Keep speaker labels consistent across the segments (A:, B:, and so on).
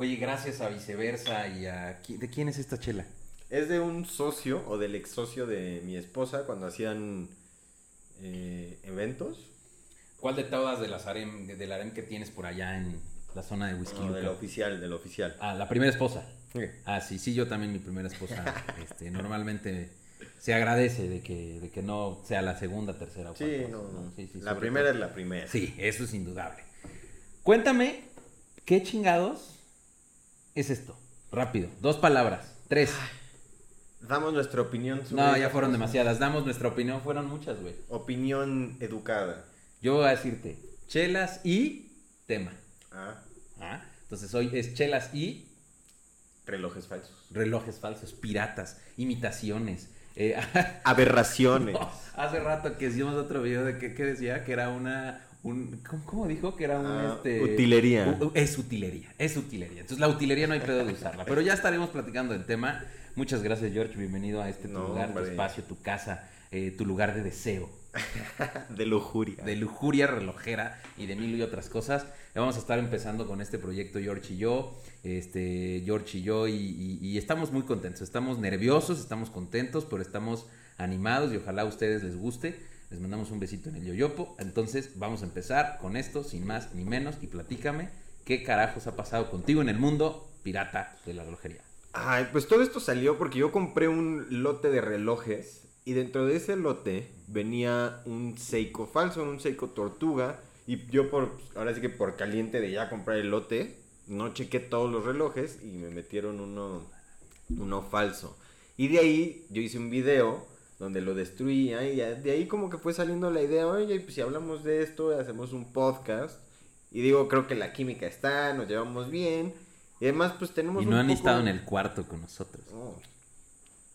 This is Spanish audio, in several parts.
A: Oye, gracias a Viceversa y a... ¿De quién es esta chela?
B: Es de un socio o del ex socio de mi esposa cuando hacían eh, eventos.
A: ¿Cuál de todas de las harem, de, del harem que tienes por allá en la zona de Whisky
B: No, del oficial, del oficial.
A: Ah, la primera esposa. Ah, sí, sí, yo también mi primera esposa. este, normalmente se agradece de que, de que no sea la segunda, tercera o
B: Sí,
A: cuarta.
B: no, no.
A: Sí, sí,
B: la primera
A: todo.
B: es la primera.
A: Sí, eso es indudable. Cuéntame, ¿qué chingados es esto? Rápido, dos palabras, tres.
B: Damos nuestra opinión sobre
A: No, ya fueron demasiadas. Damos nuestra opinión, fueron muchas, güey.
B: Opinión educada.
A: Yo voy a decirte, chelas y tema.
B: Ah,
A: ¿ah? Entonces hoy es chelas y
B: relojes falsos.
A: relojes falsos, piratas, imitaciones. Eh,
B: Aberraciones.
A: no, hace rato que hicimos otro video de que, que decía que era una... Un, ¿cómo, cómo dijo? Que era un...
B: Ah,
A: este,
B: utilería.
A: u- es utilería, es utilería. Entonces la utilería no hay pedo de usarla. Pero ya estaremos platicando del tema. Muchas gracias, George. Bienvenido a este tu
B: No,
A: lugar, tu espacio, tu casa, eh, tu lugar de deseo.
B: De lujuria.
A: de lujuria relojera y de mil y otras cosas. Vamos a estar empezando con este proyecto George y yo, este George y yo y, y- y estamos muy contentos, estamos nerviosos, estamos contentos, pero estamos animados y ojalá a ustedes les guste. Les mandamos un besito en el yoyopo. Entonces vamos a empezar con esto, sin más ni menos, y platícame qué carajos ha pasado contigo en el mundo pirata de la relojería.
B: Ay, pues todo esto salió porque yo compré un lote de relojes y dentro de ese lote venía un Seiko falso, un Seiko tortuga y yo por, ahora sí que por caliente de ya comprar el lote, no chequé todos los relojes y me metieron uno, uno falso. Y de ahí yo hice un video donde lo destruía y ya de ahí como que fue saliendo la idea, oye, pues si hablamos de esto, hacemos un podcast. Y digo, creo que la química está, nos llevamos bien. Y además, pues tenemos
A: Y
B: un
A: no han
B: poco-
A: estado en el cuarto con nosotros.
B: Oh.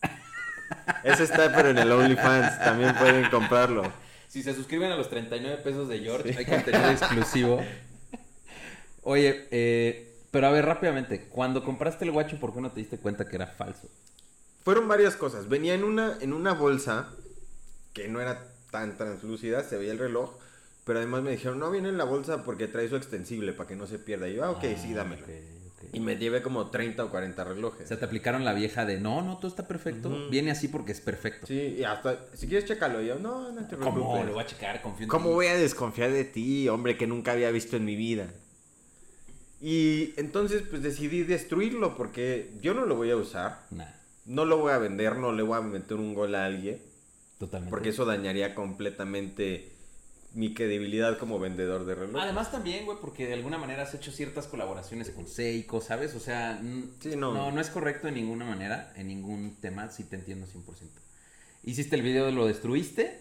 B: Ese está, pero en el OnlyFans también pueden comprarlo.
A: Si se suscriben a los 39 pesos de George, hay contenido exclusivo. Oye, eh, pero a ver, rápidamente, cuando compraste el guacho, ¿por qué no te diste cuenta que era falso?
B: Fueron varias cosas. Venía en una, en una bolsa que no era tan translúcida, se veía el reloj, pero además me dijeron, no viene en la bolsa porque trae su extensible para que no se pierda. Y yo, ah, ok, sí,
A: Ah,
B: dámelo. Y me llevé como 30 o 40
A: O
B: relojes.
A: sea, te aplicaron la vieja de, no, no, todo está perfecto. Viene así porque es perfecto.
B: Sí, y hasta, si quieres, chécalo. Y yo, no, no te preocupes.
A: ¿Cómo? Lo voy a checar, confío en
B: ¿Cómo voy a desconfiar de ti, hombre, que nunca había visto en mi vida? Y entonces, pues decidí destruirlo porque yo no lo voy a usar.
A: Nah,
B: No lo voy a vender, no le voy a meter un gol a alguien,
A: totalmente.
B: porque eso dañaría completamente mi credibilidad como vendedor de relojes.
A: Además también, güey, porque de alguna manera has hecho ciertas colaboraciones con Seiko, ¿sabes? O sea,
B: Sí, no.
A: no, no es correcto en ninguna manera, en ningún tema, sí te entiendo 100%. Hiciste el video de lo destruiste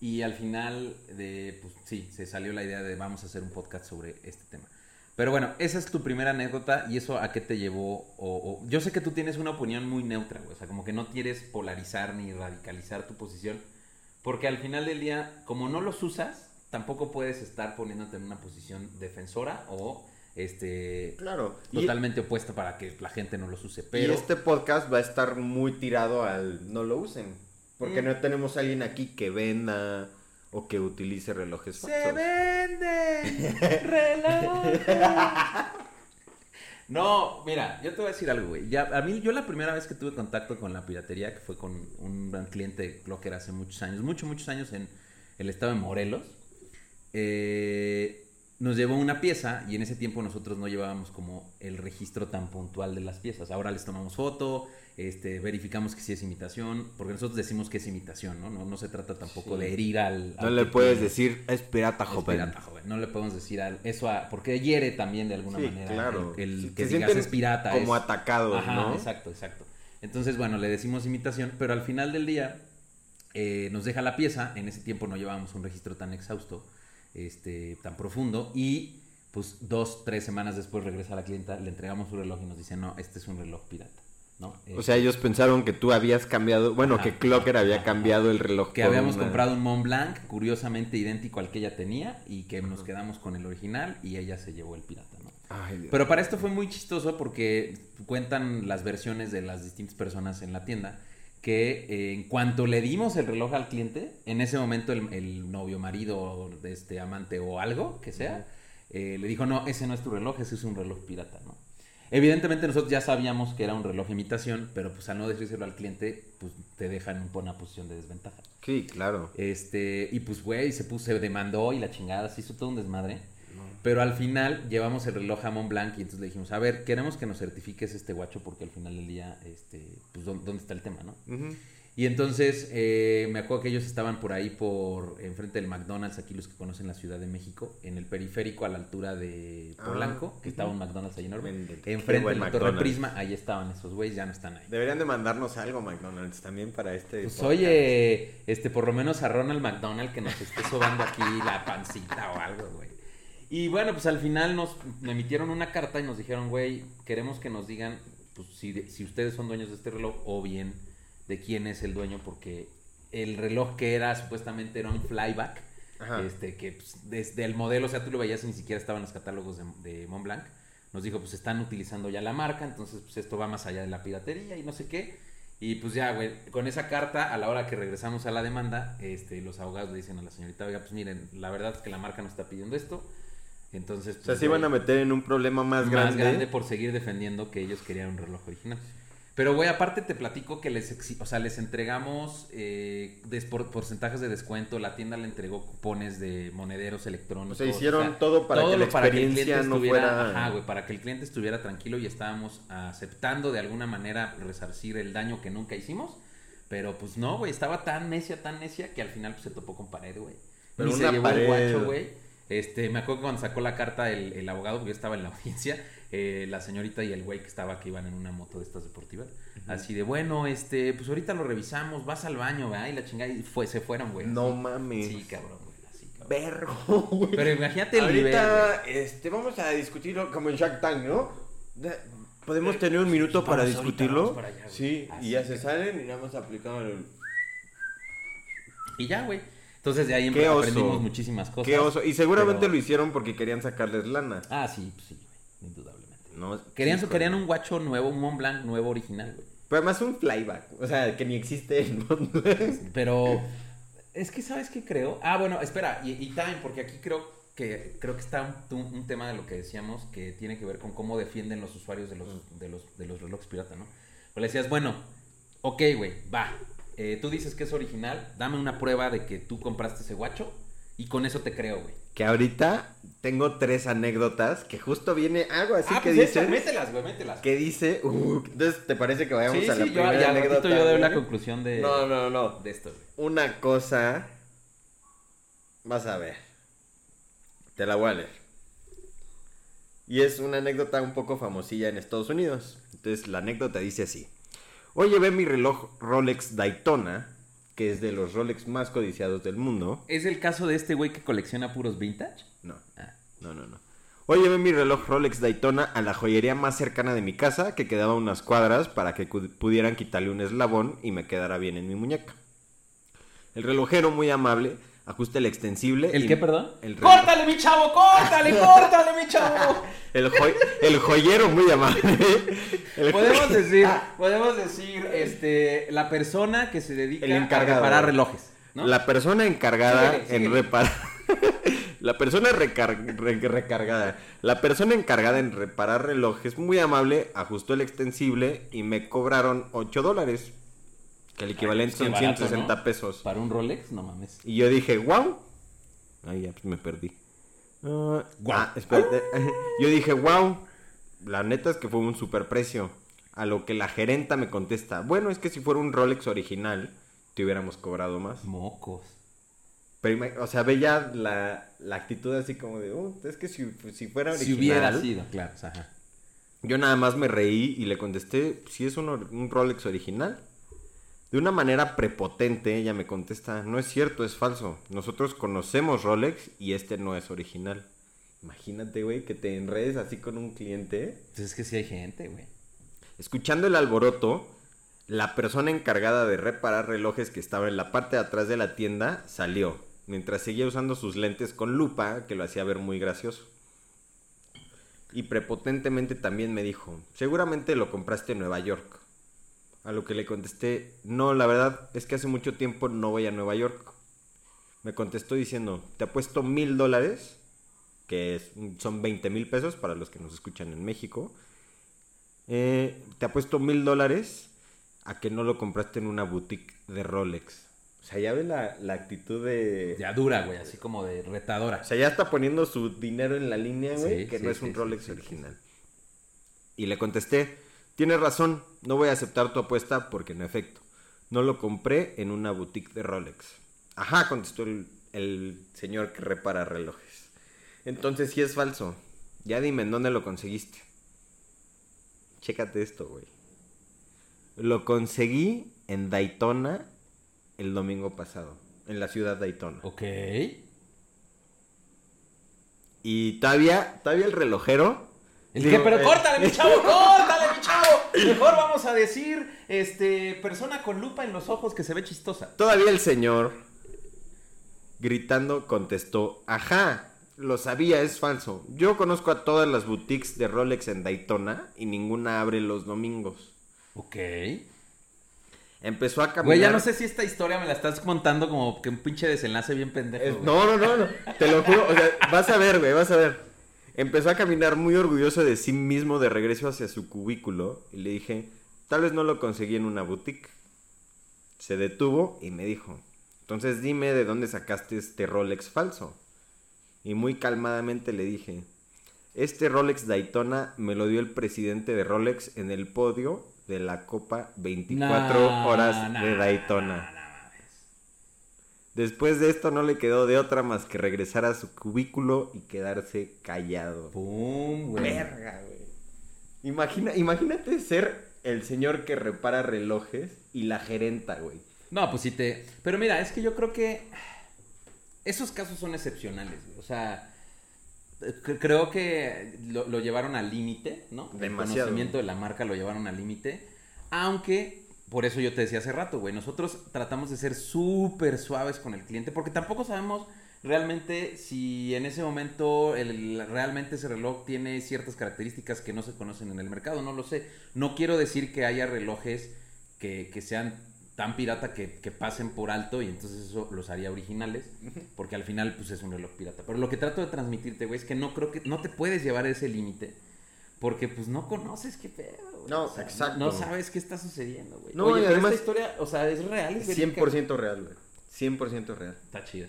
A: y al final de, pues sí, se salió la idea de vamos a hacer un podcast sobre este tema. Pero bueno, esa es tu primera anécdota y eso a qué te llevó. O, o- yo sé que tú tienes una opinión muy neutra, güey, o sea, como que no quieres polarizar ni radicalizar tu posición, porque al final del día, como no los usas, tampoco puedes estar poniéndote en una posición defensora o este
B: Claro. Y,
A: totalmente opuesta para que la gente no los use.
B: y
A: Pero
B: este podcast va a estar muy tirado al no lo usen. Porque
A: Mm.
B: no tenemos a alguien aquí que venda o que utilice relojes
A: se
B: falsos.
A: vende relojes. No, mira, yo te voy a decir algo, güey. Ya, a mí, yo la primera vez que tuve contacto con la piratería, que fue con un gran cliente de Clocker hace muchos años, muchos, muchos años en el estado de Morelos, eh, nos llevó una pieza y en ese tiempo nosotros no llevábamos como el registro tan puntual de las piezas. Ahora les tomamos foto, este, verificamos que sí es imitación, porque nosotros decimos que es imitación, ¿no? No, no se trata tampoco
B: Sí.
A: de herir al...
B: No le puedes decir, es pirata,
A: Es
B: joven.
A: pirata, joven. No le podemos decir al- eso a, porque hiere también de alguna
B: Sí,
A: manera
B: claro.
A: el, que digas es pirata.
B: Como
A: es- Ajá,
B: ¿no?
A: exacto, exacto. Entonces, bueno, le decimos imitación, pero al final del día eh, nos deja la pieza. En ese tiempo no llevábamos un registro tan exhausto, este, tan profundo. Y pues dos, tres semanas después regresa la clienta, le entregamos su reloj y nos dice, no, este es un reloj pirata. ¿no?
B: O sea, ellos pensaron que tú habías cambiado, bueno,
A: Ajá,
B: que Clocker había
A: ajá,
B: cambiado el reloj.
A: que habíamos
B: una-
A: comprado un Mont Blanc, curiosamente idéntico al que ella tenía, y que nos quedamos con el original y ella se llevó el pirata, ¿no?
B: Ay.
A: Pero para esto fue muy chistoso porque cuentan las versiones de las distintas personas en la tienda que eh, en cuanto le dimos el reloj al cliente, en ese momento el, el novio, marido, este amante o algo que sea, eh, le dijo, no, ese no es tu reloj, ese es un reloj pirata, ¿no? Evidentemente nosotros ya sabíamos que era un reloj de imitación, pero pues al no decírselo al cliente, pues te dejan en una posición de desventaja.
B: Sí, claro.
A: Este, y pues güey, se puso, se demandó y la chingada, se hizo todo un desmadre. Pero al final llevamos el reloj a Montblanc y entonces le dijimos, a ver, queremos que nos certifiques este guacho porque al final del día, este, pues ¿dó- dónde está el tema, ¿no? Y entonces eh, me acuerdo que ellos estaban por ahí por enfrente del McDonald's, aquí los que conocen la Ciudad de México, en el periférico a la altura de
B: Ah,
A: Polanco, que estaba un McDonald's ahí enorme. Enfrente de la Torre. Prisma, ahí estaban esos güeyes, ya no están ahí.
B: Deberían de mandarnos algo, McDonald's, también para este.
A: Pues
B: podcast.
A: oye, este, por lo menos a Ronald McDonald que nos esté sobando aquí la pancita o algo, güey. Y bueno, pues al final nos emitieron una carta y nos dijeron, güey, queremos que nos digan pues, si, de- si ustedes son dueños de este reloj o bien de quién es el dueño, porque el reloj que era supuestamente era un flyback,
B: Ajá.
A: este, que pues, desde el modelo, o sea, tú lo veías y ni siquiera estaba en los catálogos de, de Montblanc. Nos dijo, pues están utilizando ya la marca, entonces pues esto va más allá de la piratería y no sé qué. Y pues ya, güey, con esa carta, a la hora que regresamos a la demanda, este, los abogados le dicen a la señorita, oiga, pues miren, la verdad es que la marca no está pidiendo esto. Entonces,
B: O sea,
A: pues,
B: se iban a meter en un problema más,
A: más
B: grande.
A: grande por seguir defendiendo que ellos querían un reloj original. Pero, güey, aparte te platico que les, o sea, les entregamos eh, porcentajes de descuento. La tienda le entregó cupones de monederos
B: O
A: electrónicos.
B: sea, hicieron
A: sea,
B: todo para que la
A: para que el
B: experiencia
A: cliente
B: no
A: estuviera,
B: fuera.
A: ajá, güey, para que el cliente estuviera tranquilo y estábamos aceptando de alguna manera resarcir el daño que nunca hicimos. Pero pues no, güey, estaba tan necia, tan necia que al final pues, se topó con pared, güey.
B: Pero
A: se llevó el
B: pared.
A: guacho, güey. Este, me acuerdo que cuando sacó la carta el, el abogado, porque yo estaba en la audiencia, eh, la señorita y el güey que estaba que iban en una moto de estas deportivas. Así de, bueno, este, pues ahorita lo revisamos, vas al baño, ¿verdad? Y la chingada, y fue, se fueron, güey.
B: No
A: así.
B: mames.
A: Sí, cabrón, güey, así, cabrón.
B: Güey.
A: Pero imagínate el nivel,
B: Ahorita, este, vamos a discutirlo como en Shark Tank, ¿no? ¿Podemos tener un minuto para discutirlo?
A: para allá,
B: sí,
A: Así,
B: y ya se salen y nada más aplicamos el...
A: Y ya, güey. Entonces de ahí
B: oso.
A: aprendimos muchísimas cosas.
B: Qué oso. Y seguramente
A: pero-
B: lo hicieron porque querían sacarles lana.
A: Ah, sí, pues sí, güey, indudablemente.
B: No,
A: Querían,
B: sí,
A: querían un guacho nuevo, un Mont Blanc nuevo original, güey.
B: Pero además un flyback. O sea, que ni existe en Montblanc.
A: Pero es que sabes qué creo. Ah, bueno, espera, y, y también porque aquí creo que creo que está un, un tema de lo que decíamos que tiene que ver con cómo defienden los usuarios de los de los de los relojes pirata, ¿no? Pues le decías, bueno, ok, güey, va. Eh, tú dices que es original, dame una prueba de que tú compraste ese guacho y con eso te creo, güey.
B: Que ahorita tengo tres anécdotas que justo viene algo así
A: ah,
B: que
A: pues
B: dice...
A: mételas, güey, mételas.
B: Que dice... uh, entonces, ¿te parece que vayamos
A: sí,
B: a la
A: sí, yo,
B: primera
A: y al
B: anécdota?
A: yo doy la conclusión de,
B: No, no, no.
A: de esto, güey.
B: Una cosa... Vas a ver. Te la voy a leer. Y es una anécdota un poco famosilla en Estados Unidos. Entonces la anécdota dice así. Hoy llevé mi reloj Rolex Daytona, que es de los Rolex más codiciados del mundo.
A: ¿Es el caso de este güey que colecciona puros vintage?
B: No,
A: Ah.
B: no, no, no. Hoy llevé mi reloj Rolex Daytona a la joyería más cercana de mi casa, que quedaba unas cuadras, para que pudieran quitarle un eslabón y me quedara bien en mi muñeca. El relojero, muy amable, ajusta el extensible.
A: ¿El
B: y-
A: qué, perdón?
B: El.
A: ¡Córtale, mi chavo! ¡Córtale, córtale, mi chavo!
B: El, joy- el joyero, muy amable. El
A: Podemos
B: joy-
A: decir, podemos decir, este, la persona que se dedica
B: El
A: a
B: encargado.
A: reparar relojes, ¿no?
B: La persona encargada
A: Síguele, síguele.
B: en reparar. la persona recar- re- recargada. La persona encargada en reparar relojes, muy amable, ajustó el extensible y me cobraron 8 dólares. Que el equivalente son
A: barato,
B: 160
A: ¿no?
B: pesos.
A: Para un Rolex, no mames.
B: Y yo dije, wow. Ay, ya pues me perdí. Ah,
A: Guau.
B: ah, espérate. Yo dije, wow. La neta es que fue un super precio. A lo que la gerenta me contesta, bueno, es que si fuera un Rolex original, te hubiéramos cobrado más.
A: Mocos.
B: Pero, o sea, ve ya la, la actitud así como de, oh, es que si, si fuera original.
A: Si hubiera sido, claro, o sea, ajá.
B: Yo nada más me reí y le contesté, si es un, un Rolex original. De una manera prepotente, ella me contesta, no es cierto, es falso. Nosotros conocemos Rolex y este no es original. Imagínate, güey, que te enredes así con un cliente.
A: Pues es que sí hay gente, güey.
B: Escuchando el alboroto, la persona encargada de reparar relojes que estaba en la parte de atrás de la tienda salió, mientras seguía usando sus lentes con lupa, que lo hacía ver muy gracioso. Y prepotentemente también me dijo, seguramente lo compraste en Nueva York. A lo que le contesté, no, la verdad es que hace mucho tiempo no voy a Nueva York. Me contestó diciendo, te apuesto mil dólares, que es- son 20 mil pesos para los que nos escuchan en México, eh, te apuesto mil dólares a que no lo compraste en una boutique de Rolex. O sea, ya ve la, la actitud de...
A: Ya dura, güey, así como de retadora.
B: O sea, ya está poniendo su dinero en la línea, güey,
A: Sí,
B: que
A: sí,
B: no es un
A: sí,
B: Rolex original. Y le contesté, tienes razón, no voy a aceptar tu apuesta porque en efecto, no lo compré en una boutique de Rolex. Ajá, contestó el, el señor que repara relojes. Entonces sí es falso. Ya dime en dónde lo conseguiste. Chécate esto, güey. Lo conseguí en Daytona el domingo pasado, en la ciudad de Daytona.
A: Ok.
B: Y todavía, todavía el relojero.
A: ¿El
B: digo?
A: Pero
B: eh,
A: córtale, mi chavo, córtale, mi chavo. Mejor vamos a decir, este, persona con lupa en los ojos que se ve chistosa.
B: Todavía el señor, gritando, contestó: Ajá, lo sabía, es falso. Yo conozco a todas las boutiques de Rolex en Daytona y ninguna abre los domingos.
A: Ok.
B: Empezó a caminar.
A: Güey, ya no sé si esta historia me la estás contando como que un pinche desenlace bien pendejo.
B: Es- no, no, no, no. Te lo juro. O sea, vas a ver, güey, vas a ver. Empezó a caminar muy orgulloso de sí mismo de regreso hacia su cubículo. Y le dije, tal vez no lo conseguí en una boutique. Se detuvo y me dijo, entonces dime de dónde sacaste este Rolex falso. Y muy calmadamente le dije, este Rolex Daytona me lo dio el presidente de Rolex en el podio de la Copa 24
A: Nah,
B: horas
A: nah,
B: de Daytona. Después de esto no le quedó de otra más que regresar a su cubículo y quedarse callado.
A: Pum, güey.
B: Verga, güey. Imagina, imagínate ser el señor que repara relojes y la gerenta, güey.
A: No, pues sí te. Pero mira, es que yo creo que. Esos casos son excepcionales, güey. O sea. cre- Creo que lo, lo llevaron al límite, ¿no? El
B: Demasiado.
A: conocimiento de la marca lo llevaron al límite. Aunque, por eso yo te decía hace rato, güey. Nosotros tratamos de ser súper suaves con el cliente. Porque tampoco sabemos realmente si en ese momento el- realmente ese reloj tiene ciertas características que no se conocen en el mercado. No lo sé. No quiero decir que haya relojes que, que sean tan pirata que, que pasen por alto y entonces eso los haría originales, porque al final pues es un reloj pirata. Pero lo que trato de transmitirte, güey, es que no creo que no te puedes llevar a ese límite, porque pues no conoces qué pedo.
B: No,
A: O sea,
B: exacto.
A: No, sabes qué está sucediendo, güey.
B: No,
A: Oye,
B: y
A: pero
B: además-
A: esta historia, o sea, es real, es verídica.
B: 100% real, güey. 100% real.
A: Está chida.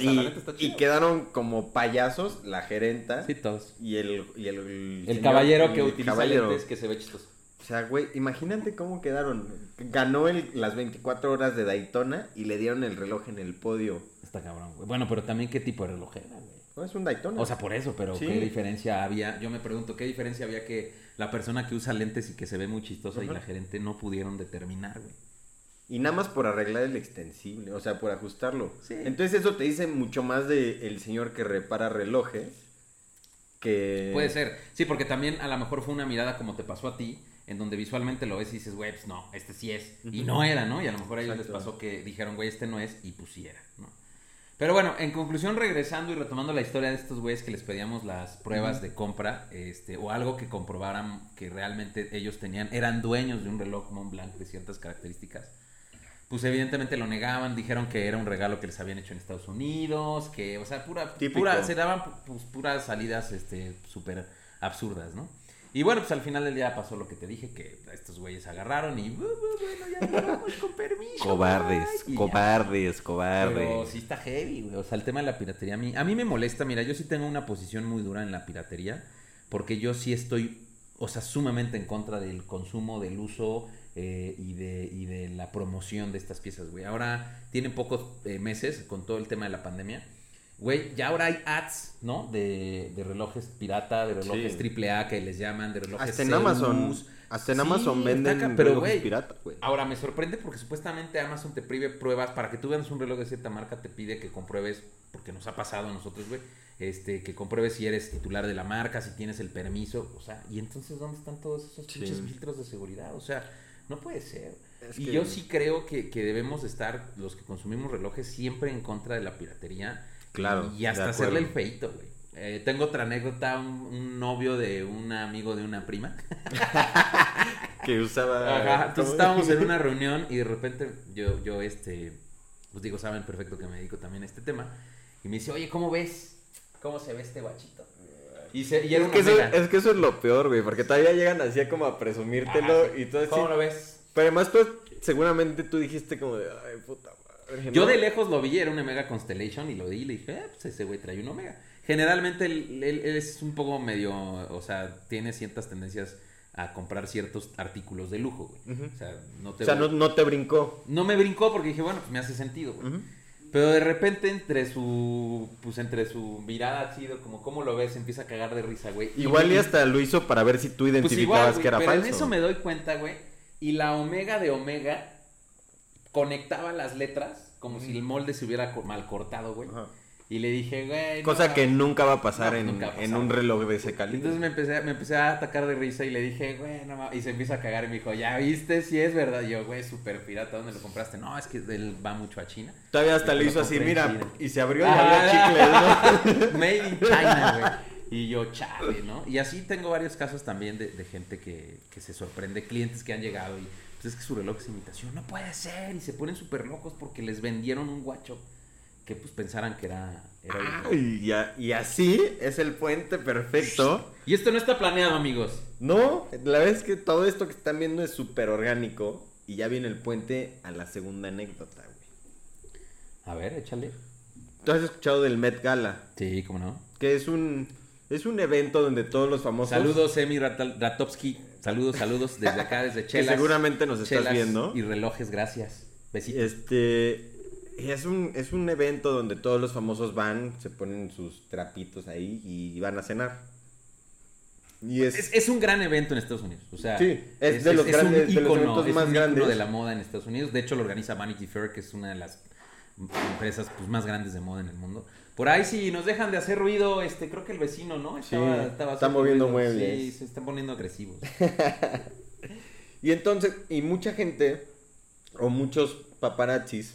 B: y, y quedaron como payasos la gerenta
A: Sí, todos.
B: y el, y el, el
A: El
B: señor-
A: caballero que
B: el
A: utiliza
B: caballero.
A: lentes que se ve chistoso.
B: O sea, güey, imagínate cómo quedaron. Ganó el- las 24 horas de Daytona y le dieron el reloj en el podio.
A: Está cabrón, güey. Bueno, pero también qué tipo de reloj era, güey.
B: No, es un Daytona.
A: O sea, por eso, pero
B: Sí.
A: ¿qué diferencia había? Yo me pregunto, ¿qué diferencia había que la persona que usa lentes y que se ve muy chistosa y la gerente no pudieron determinar, güey?
B: Y nada más por arreglar el extensible, o sea, por ajustarlo.
A: Sí.
B: Entonces eso te dice mucho más de el señor que repara relojes que...
A: Puede ser. Sí, porque también a lo mejor fue una mirada como te pasó a ti, en donde visualmente lo ves y dices, güey, pues no, este sí es. Y no era, ¿no? Y a lo mejor a ellos
B: Exacto.
A: les pasó que dijeron, güey, este no es, y pues sí era, ¿no? Pero bueno, en conclusión, regresando y retomando la historia de estos güeyes que les pedíamos las pruebas de compra, este, o algo que comprobaran que realmente ellos tenían, eran dueños de un reloj Montblanc de ciertas características. Pues evidentemente lo negaban, dijeron que era un regalo que les habían hecho en Estados Unidos, que, o sea, pura,
B: Típico.
A: pura se daban pues, puras salidas, este, súper absurdas, ¿no? Y bueno, pues al final del día pasó lo que te dije, que estos güeyes agarraron y, "Bu, bu, bueno, ya vamos con permiso.
B: Cobardes,
A: bye", y ya.
B: cobardes, cobardes.
A: Pero sí está heavy, güey. O sea, el tema de la piratería a mí, a mí me molesta. Mira, yo sí tengo una posición muy dura en la piratería. Porque yo sí estoy, o sea, sumamente en contra del consumo, del uso eh, y, de, y de la promoción de estas piezas, güey. Ahora tienen pocos eh, meses con todo el tema de la pandemia. Güey, ya ahora hay ads, ¿no? De, de relojes pirata, de relojes
B: Sí.
A: triple A que les llaman, de relojes
B: Hasta en. Amazon, hasta en
A: Sí,
B: Amazon venden
A: pero,
B: relojes
A: güey,
B: pirata, güey.
A: Ahora me sorprende porque supuestamente Amazon te pide pruebas para que tú veas un reloj de cierta marca, te pide que compruebes, porque nos ha pasado a nosotros, güey, este, que compruebes si eres titular de la marca, si tienes el permiso, o sea, y entonces ¿dónde están todos esos
B: Sí.
A: pinches filtros de seguridad? O sea, no puede ser.
B: Es
A: y
B: que-
A: yo sí creo que, que debemos estar, los que consumimos relojes, siempre en contra de la piratería.
B: Claro,
A: Y hasta hacerle el feito, güey. Eh, tengo otra anécdota, un, un novio de un amigo de una prima.
B: Que usaba...
A: Ajá, entonces estábamos en una reunión y de repente yo, yo, este, pues digo, saben perfecto que me dedico también a este tema. Y me dice, oye, ¿cómo ves? ¿Cómo se ve este guachito? Y, se, y era
B: Es que, eso, es que eso es lo peor, güey, porque todavía llegan así como a presumírtelo
A: Ah,
B: y todo así.
A: ¿Cómo lo ves?
B: Pero además, pues, seguramente tú dijiste como de, ay, puta
A: Yo de lejos lo vi, era un Omega Constellation y lo vi y le dije, eh, pues ese güey trae un Omega. Generalmente él, él- él es un poco medio, o sea, tiene ciertas tendencias a comprar ciertos artículos de lujo, güey. O sea, no te
B: O sea, no, no te brincó.
A: No me brincó porque dije, bueno, pues me hace sentido, güey. Pero de repente entre su, pues entre su mirada así, de como, ¿cómo lo ves? Empieza a cagar de risa, güey.
B: Igual y
A: y
B: hasta lo hizo para ver si tú
A: Pues
B: identificabas
A: igual, güey,
B: que era
A: pero
B: falso.
A: en eso me doy cuenta, güey. Y la omega de omega conectaba las letras como si el molde se hubiera mal cortado, güey.
B: Ajá.
A: Y le dije, güey.
B: Cosa
A: no,
B: que nunca va a pasar,
A: No,
B: en,
A: nunca va a pasar,
B: en un reloj de ese calibre.
A: Entonces me empecé, me empecé a atacar de risa y le dije, güey, no mames. Y se empieza a cagar y me dijo, ¿ya viste? Si es verdad. Y yo, güey, súper pirata, ¿dónde lo compraste? No, es que él va mucho a China.
B: Todavía hasta
A: Y
B: le hizo así, mira, y se abrió y
A: Ah,
B: había chicles, ¿no?
A: Made in China, güey. Y yo, chale, ¿no? Y así tengo varios casos también de, de gente que, que se sorprende, clientes que han llegado y es que su reloj es imitación, no puede ser, y se ponen súper locos porque les vendieron un guacho que pues pensaran que era... era.
B: Ay, y, a- y así es el puente perfecto.
A: Y esto no está planeado, amigos.
B: No, la verdad es que todo esto que están viendo es súper orgánico. Y ya viene el puente a la segunda anécdota, güey.
A: A ver, échale.
B: ¿Tú has escuchado del Met Gala?
A: Sí, cómo no.
B: Que es un, es un evento donde todos los famosos...
A: Saludos, Emi Ratal- Ratovsky. Saludos, saludos desde acá, desde
B: Que
A: Chelas.
B: seguramente nos estás
A: Chelas
B: viendo.
A: Y relojes, gracias. Besitos.
B: Este... Es un, es un evento donde todos los famosos van, se ponen sus trapitos ahí y van a cenar. Y es...
A: Es, es un gran evento en Estados Unidos. O sea,
B: Sí, es de los grandes-
A: ícono, es
B: más
A: un
B: grandes.
A: de la moda en Estados Unidos. De hecho, lo organiza Vanity Fair, que es una de las empresas pues, más grandes de moda en el mundo. Por ahí, si nos dejan de hacer ruido, este, creo que el vecino, ¿no?
B: Sí,
A: estaba
B: está
A: haciendo
B: moviendo
A: ruido.
B: muebles.
A: Sí, se están poniendo agresivos.
B: Y entonces, y mucha gente, o muchos paparazzis,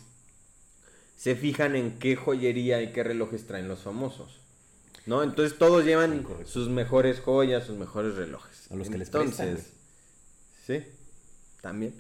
B: se fijan en qué joyería y qué relojes traen los famosos. ¿No? Entonces todos llevan
A: Correcto.
B: sus mejores joyas, sus mejores relojes.
A: A los que les
B: entonces, sí, también.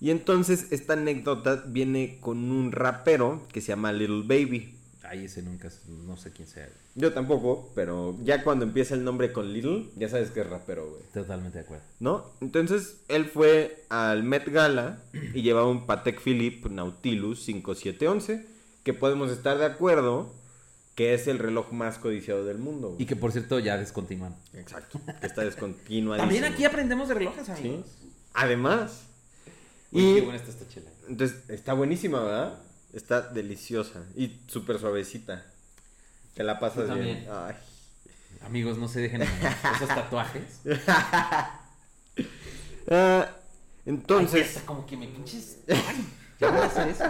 B: Y entonces esta anécdota viene con un rapero que se llama Little Baby.
A: Ay, ese nunca, no sé quién sea.
B: Yo tampoco, pero ya cuando empieza el nombre con Little, ya sabes que es rapero, güey.
A: Totalmente de acuerdo.
B: ¿no? Entonces él fue al Met Gala y llevaba un Patek Philippe Nautilus 5711, que podemos estar de acuerdo que es el reloj más codiciado del mundo. güey.
A: Y que, por cierto, ya descontinuaron.
B: Exacto, que está descontinuadísimo.
A: También aquí aprendemos de relojes, amigos.
B: Además,
A: Uy,
B: y
A: qué buena está esta chela.
B: entonces está buenísima, ¿verdad? Está deliciosa y súper suavecita. Te la pasas
A: Yo
B: bien. Ay.
A: Amigos, no se dejen esos tatuajes.
B: Ah, entonces...
A: como que me pinches. Ay, ya voy a hacer eso.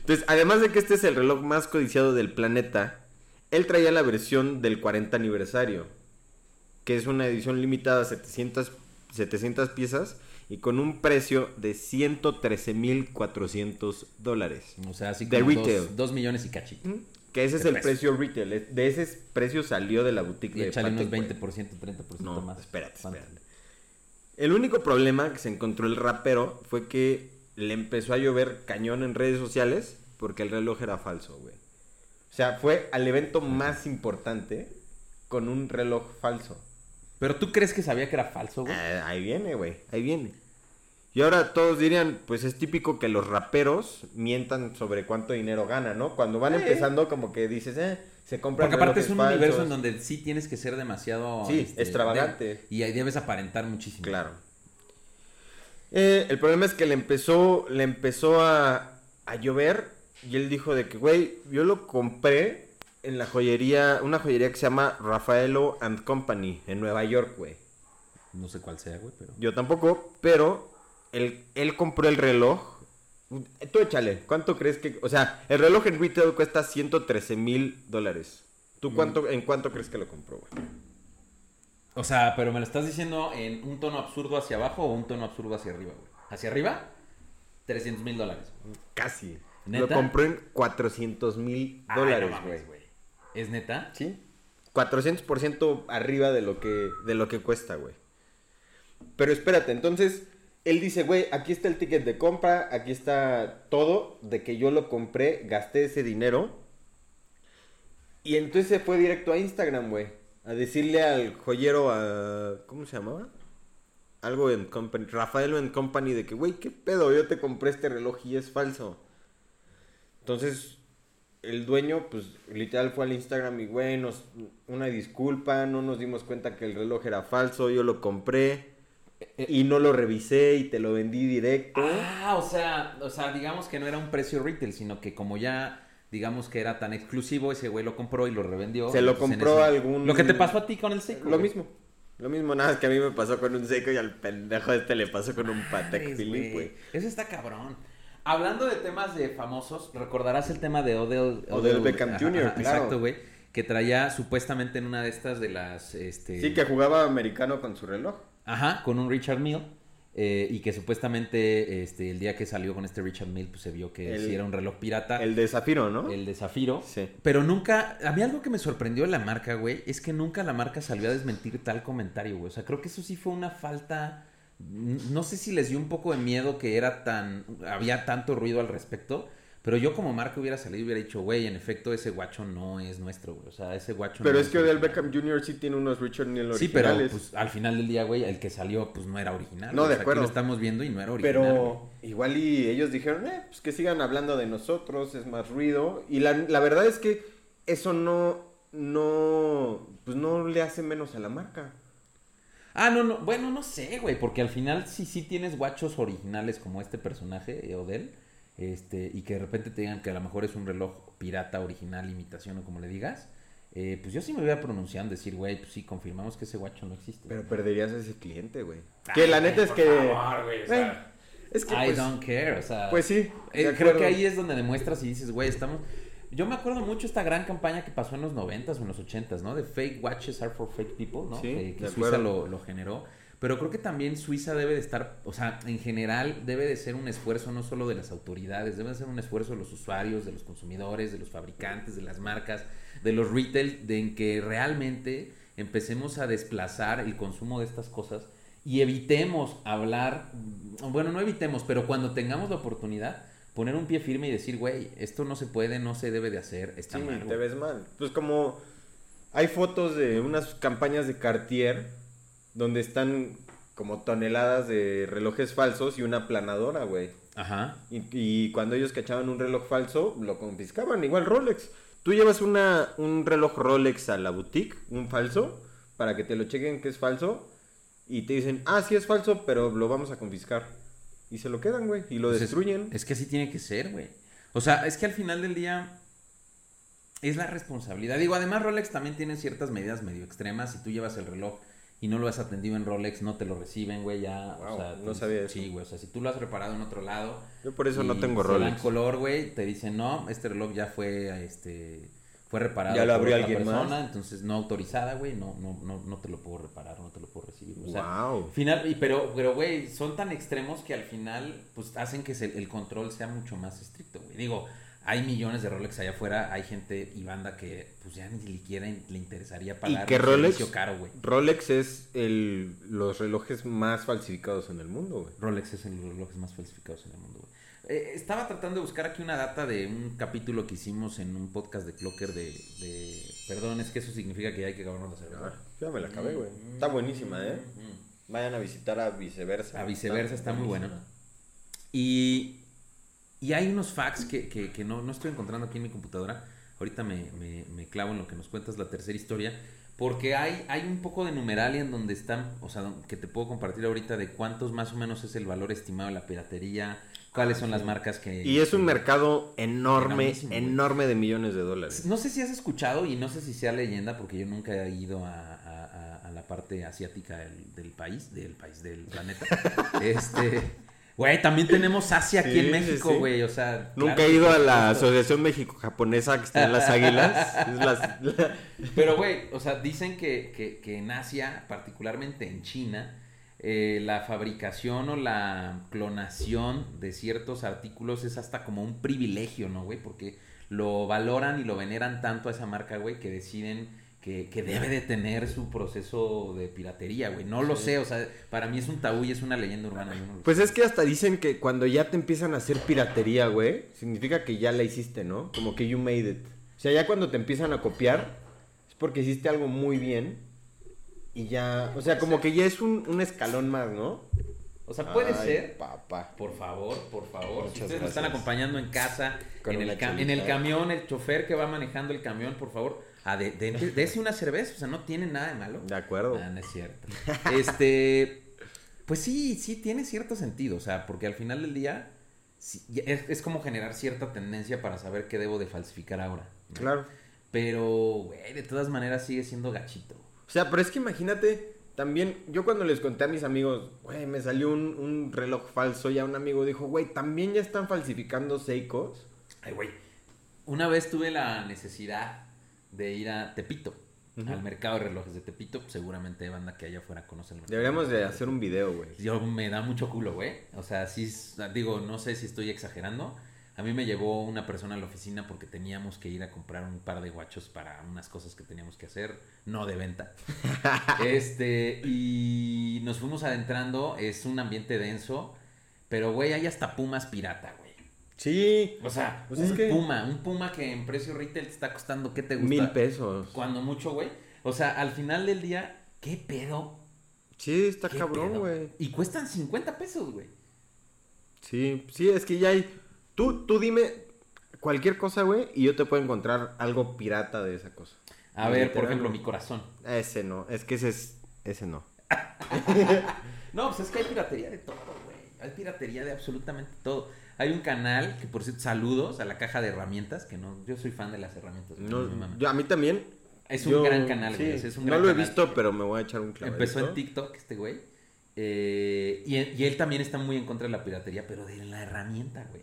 B: Entonces, además de que este es el reloj más codiciado del planeta, él traía la versión del 40 aniversario, que es una edición limitada a 700, 700 piezas y con un precio de 113.400 dólares.
A: O sea, así
B: De
A: como
B: retail.
A: dos, dos millones y cachito.
B: Que ese es
A: De
B: el
A: pesos.
B: precio retail. De ese precio salió de la boutique
A: Y
B: de
A: échale unos
B: Patek, güey.
A: 20%, 30%
B: No,
A: más.
B: espérate, espérate. El único problema que se encontró el rapero fue que le empezó a llover cañón en redes sociales porque el reloj era falso, güey. O sea, fue al evento más importante con un reloj falso.
A: Pero tú crees que sabía que era falso, güey.
B: Ah, ahí viene, güey, ahí viene. Y ahora todos dirían, pues es típico que los raperos mientan sobre cuánto dinero ganan, ¿no? Cuando van
A: Sí.
B: empezando como que dices, eh, se compran
A: Porque aparte es un universo en donde sí tienes que ser demasiado...
B: Sí,
A: este,
B: extravagante.
A: de- y ahí debes aparentar muchísimo.
B: Claro. Eh, el problema es que le empezó, le empezó a, a llover y él dijo de que, güey, yo lo compré en la joyería, una joyería que se llama Raffaello and Company en Nueva York, güey.
A: No sé cuál sea, güey, pero...
B: Yo tampoco, pero él, él compró el reloj. Tú échale, ¿cuánto crees que...? O sea, el reloj en retail cuesta 113 mil dólares. ¿Tú cuánto, en cuánto crees que lo compró, güey?
A: O sea, pero me lo estás diciendo en un tono absurdo hacia abajo o un tono absurdo hacia arriba, güey. ¿Hacia arriba? 300 mil dólares.
B: Casi.
A: ¿Neta?
B: Lo compró en 400 mil
A: no
B: dólares, güey.
A: ¿Es neta?
B: Sí. 400% arriba de lo que de lo que cuesta, güey. Pero espérate, entonces él dice, güey, aquí está el ticket de compra, aquí está todo de que yo lo compré, gasté ese dinero. Y entonces se fue directo a Instagram, güey, a decirle al joyero a... ¿Cómo se llamaba? Algo en Company, Rafael en Company, de que, güey, ¿qué pedo? Yo te compré este reloj y es falso. Entonces, el dueño, pues, literal fue al Instagram y, güey, nos, una disculpa, no nos dimos cuenta que el reloj era falso, yo lo compré y no lo revisé y te lo vendí directo.
A: Ah, o sea, o sea, digamos que no era un precio retail, sino que como ya, digamos que era tan exclusivo, ese güey lo compró y lo revendió.
B: Se lo compró
A: ese-
B: algún...
A: Lo que te pasó a ti con el seco.
B: Lo
A: güey.
B: mismo. Lo mismo, nada, es que a mí me pasó con un seco y al pendejo este le pasó con un Patek Philippe, güey.
A: Eso está cabrón. Hablando de temas de famosos, recordarás el tema de Odell,
B: Odell Beckham Jr., claro.
A: Exacto, güey. Que traía supuestamente en una de estas de las. Este,
B: Sí, que jugaba americano con su reloj.
A: Ajá, con un Richard Mill. eh, y que supuestamente este, el día que salió con este Richard Mill, pues se vio que
B: El-
A: sí era un reloj pirata.
B: El de Zafiro, ¿no?
A: el de Zafiro.
B: Sí.
A: Pero nunca, a mí algo que me sorprendió de la marca, güey, es que nunca la marca salió a desmentir tal comentario, güey. O sea, creo que eso sí fue una falta, no sé si les dio un poco de miedo que era tan, había tanto ruido al respecto, pero yo como marca hubiera salido y hubiera dicho, güey, en efecto ese guacho no es nuestro, güey. O sea, ese guacho
B: Pero
A: no
B: es que Odell
A: original".
B: Beckham Jr. sí tiene unos Richard Mille
A: Sí, pero
B: originales.
A: pues, al final del día, güey, el que salió, pues no era original.
B: No, de
A: O sea,
B: acuerdo.
A: Aquí lo estamos viendo y no era original. güey.
B: Pero igual y ellos dijeron, eh, pues que sigan hablando de nosotros, es más ruido. Y la, la verdad es que eso no, no, pues no le hace menos a la marca.
A: Ah, no, no, bueno, no sé, güey, porque al final sí, sí tienes guachos originales como este personaje, eh, Odell, este, y que de repente te digan que a lo mejor es un reloj pirata, original, imitación o como le digas, eh, pues yo sí me voy a pronunciar en decir, güey, pues sí, confirmamos que ese guacho no existe.
B: Pero perderías a ese cliente, güey.
A: Ay,
B: Que la neta es que...
A: favor, güey, o sea,
B: es que
A: I
B: pues,
A: don't care, o sea...
B: pues sí.
A: eh, creo que ahí es donde demuestras y dices, güey, estamos... Yo me acuerdo mucho esta gran campaña que pasó en los 90s o en los 80s, ¿no? De fake watches are for fake people, ¿no?
B: Sí,
A: que Suiza lo generó. Pero creo que también Suiza debe de estar, o sea, en general debe de ser un esfuerzo no solo de las autoridades, debe de ser un esfuerzo de los usuarios, de los consumidores, de los fabricantes, de las marcas, de los retail, de en que realmente empecemos a desplazar el consumo de estas cosas y evitemos hablar, bueno, no evitemos, pero cuando tengamos la oportunidad, poner un pie firme y decir, güey, esto no se puede, no se debe de hacer, está
B: Sí,
A: mal.
B: te
A: güey".
B: ves mal. Pues como hay fotos de unas campañas de Cartier donde están como toneladas de relojes falsos y una planadora, güey.
A: Ajá.
B: Y, y cuando ellos cachaban un reloj falso, lo confiscaban. Igual Rolex. Tú llevas una, un reloj Rolex a la boutique, un falso, para que te lo chequen que es falso. Y te dicen, ah, sí es falso, pero lo vamos a confiscar. Y se lo quedan, güey. Y lo
A: Pues es-
B: destruyen.
A: Es, que así tiene que ser, güey. O sea, es que al final del día es la responsabilidad. Digo, además Rolex también tiene ciertas medidas medio extremas. Si tú llevas el reloj y no lo has atendido en Rolex, no te lo reciben, güey, ya.
B: Wow,
A: o sea,
B: no sabía eso.
A: Sí, güey, o sea, si tú lo has reparado en otro lado.
B: Yo por eso no tengo
A: dan
B: Rolex.
A: color, güey, te dicen, no, este reloj ya fue, este... Fue reparado
B: Ya lo
A: por
B: abrió
A: otra
B: alguien
A: persona,
B: más.
A: entonces no autorizada, güey, no, no, no, no te lo puedo reparar, no te lo puedo recibir. O sea,
B: wow.
A: Final, y pero, pero, güey, son tan extremos que al final, pues, hacen que se- el control sea mucho más estricto, güey. Digo, hay millones de Rolex allá afuera, hay gente y banda que, pues, ya ni siquiera le interesaría pagar
B: que
A: un
B: Rolex-
A: caro, güey.
B: Rolex es el, los relojes más falsificados en el mundo, güey.
A: Rolex es el reloj más falsificados en el mundo, güey. Eh, estaba tratando de buscar aquí una data de un capítulo que hicimos en un podcast de Clocker de, de... Perdón, es que eso significa que ya hay que acabarnos la cerveza.
B: Ah, ya me la acabé, güey. Está buenísima, ¿eh?
A: Mm.
B: Vayan a visitar a Viceversa.
A: A viceversa está muy bueno. Y, y hay unos facts que, que- que no, no estoy encontrando aquí en mi computadora. Ahorita me, me- me clavo en lo que nos cuentas la tercera historia. Porque hay, hay un poco de numeralia en donde están, o sea, que te puedo compartir ahorita de cuántos más o menos es el valor estimado de la piratería, cuáles son las marcas que...
B: Y es un
A: que-
B: mercado enorme, enorme de millones de dólares.
A: No sé si has escuchado y no sé si sea leyenda porque yo nunca he ido a, a- la parte asiática del, del país, del país, del planeta. este, güey, también tenemos Asia aquí
B: Sí,
A: en México,
B: sí.
A: güey, o sea.
B: Nunca
A: claro
B: he ido a la. Asociación México-Japonesa que está en las Águilas. Es las- la-
A: Pero, güey, o sea, dicen que, que, que en Asia, particularmente en China, eh, la fabricación o la clonación de ciertos artículos es hasta como un privilegio, ¿no, güey? Porque lo valoran y lo veneran tanto a esa marca, güey, que deciden que, que debe de tener su proceso de piratería, güey. No lo
B: Sí.
A: sé, o sea, para mí es un tabú y es una leyenda urbana. yo no lo
B: Pues
A: sé.
B: es que hasta dicen que cuando ya te empiezan a hacer piratería, güey, significa que ya la hiciste, ¿no? Como que you made it. O sea, ya cuando te empiezan a copiar, es porque hiciste algo muy bien y ya, o sea, como que ya es un, un escalón más, ¿no?
A: O sea, puede
B: Ay,
A: ser.
B: Papá.
A: Por favor, por favor.
B: Muchas
A: si ustedes me están acompañando en casa, en el, en camión, el chofer que va manejando el camión, por favor, a de, de- de- dese una cerveza. O sea, no tiene nada de malo.
B: De acuerdo.
A: Ah, no es cierto. Este, pues sí, sí tiene cierto sentido, o sea, porque al final del día sí, es, es como generar cierta tendencia para saber qué debo de falsificar ahora. ¿no?
B: Claro.
A: Pero, güey, de todas maneras sigue siendo gachito.
B: O sea, pero es que imagínate, también, yo cuando les conté a mis amigos, güey, me salió un, un reloj falso, ya un amigo dijo, güey, también ya están falsificando Seikos.
A: Ay, güey. Una vez tuve la necesidad de ir a Tepito, al mercado de relojes de Tepito. Seguramente banda que allá afuera conoce el mercado.
B: Deberíamos de hacer un video, güey.
A: Yo me da mucho culo, güey. O sea, sí, digo, no sé si estoy exagerando. A mí me llevó una persona a la oficina porque teníamos que ir a comprar un par de guachos para unas cosas que teníamos que hacer, no de venta. este, y nos fuimos adentrando, es un ambiente denso, pero güey, hay hasta pumas pirata, güey.
B: Sí,
A: O sea,
B: Pues
A: un
B: es que-
A: puma, un puma que en precio retail te está costando, ¿qué te gusta?
B: mil pesos.
A: Cuando mucho, güey. O sea, al final del día, ¿qué pedo?
B: Sí, está
A: ¿Qué
B: cabrón, güey.
A: Y cuestan 50 pesos, güey.
B: Sí, sí, es que ya hay... Tú, tú dime cualquier cosa, güey, y yo te puedo encontrar algo pirata de esa cosa.
A: A ver, por ejemplo, mi corazón.
B: Ese no, es que ese es... Ese no.
A: No, pues es que hay piratería de todo, güey. Hay piratería de absolutamente todo. Hay un canal que, por cierto, saludos a la caja de herramientas, que no, yo soy fan de las herramientas.
B: No,
A: mama.
B: yo, a mí también.
A: es un
B: yo-
A: gran canal,
B: sí,
A: güey. es un
B: no
A: gran
B: lo he
A: canal.
B: visto, pero me voy a echar un clavadito.
A: Empezó en TikTok este güey. eh, y, y él también está muy en contra de la piratería, pero de la herramienta, güey.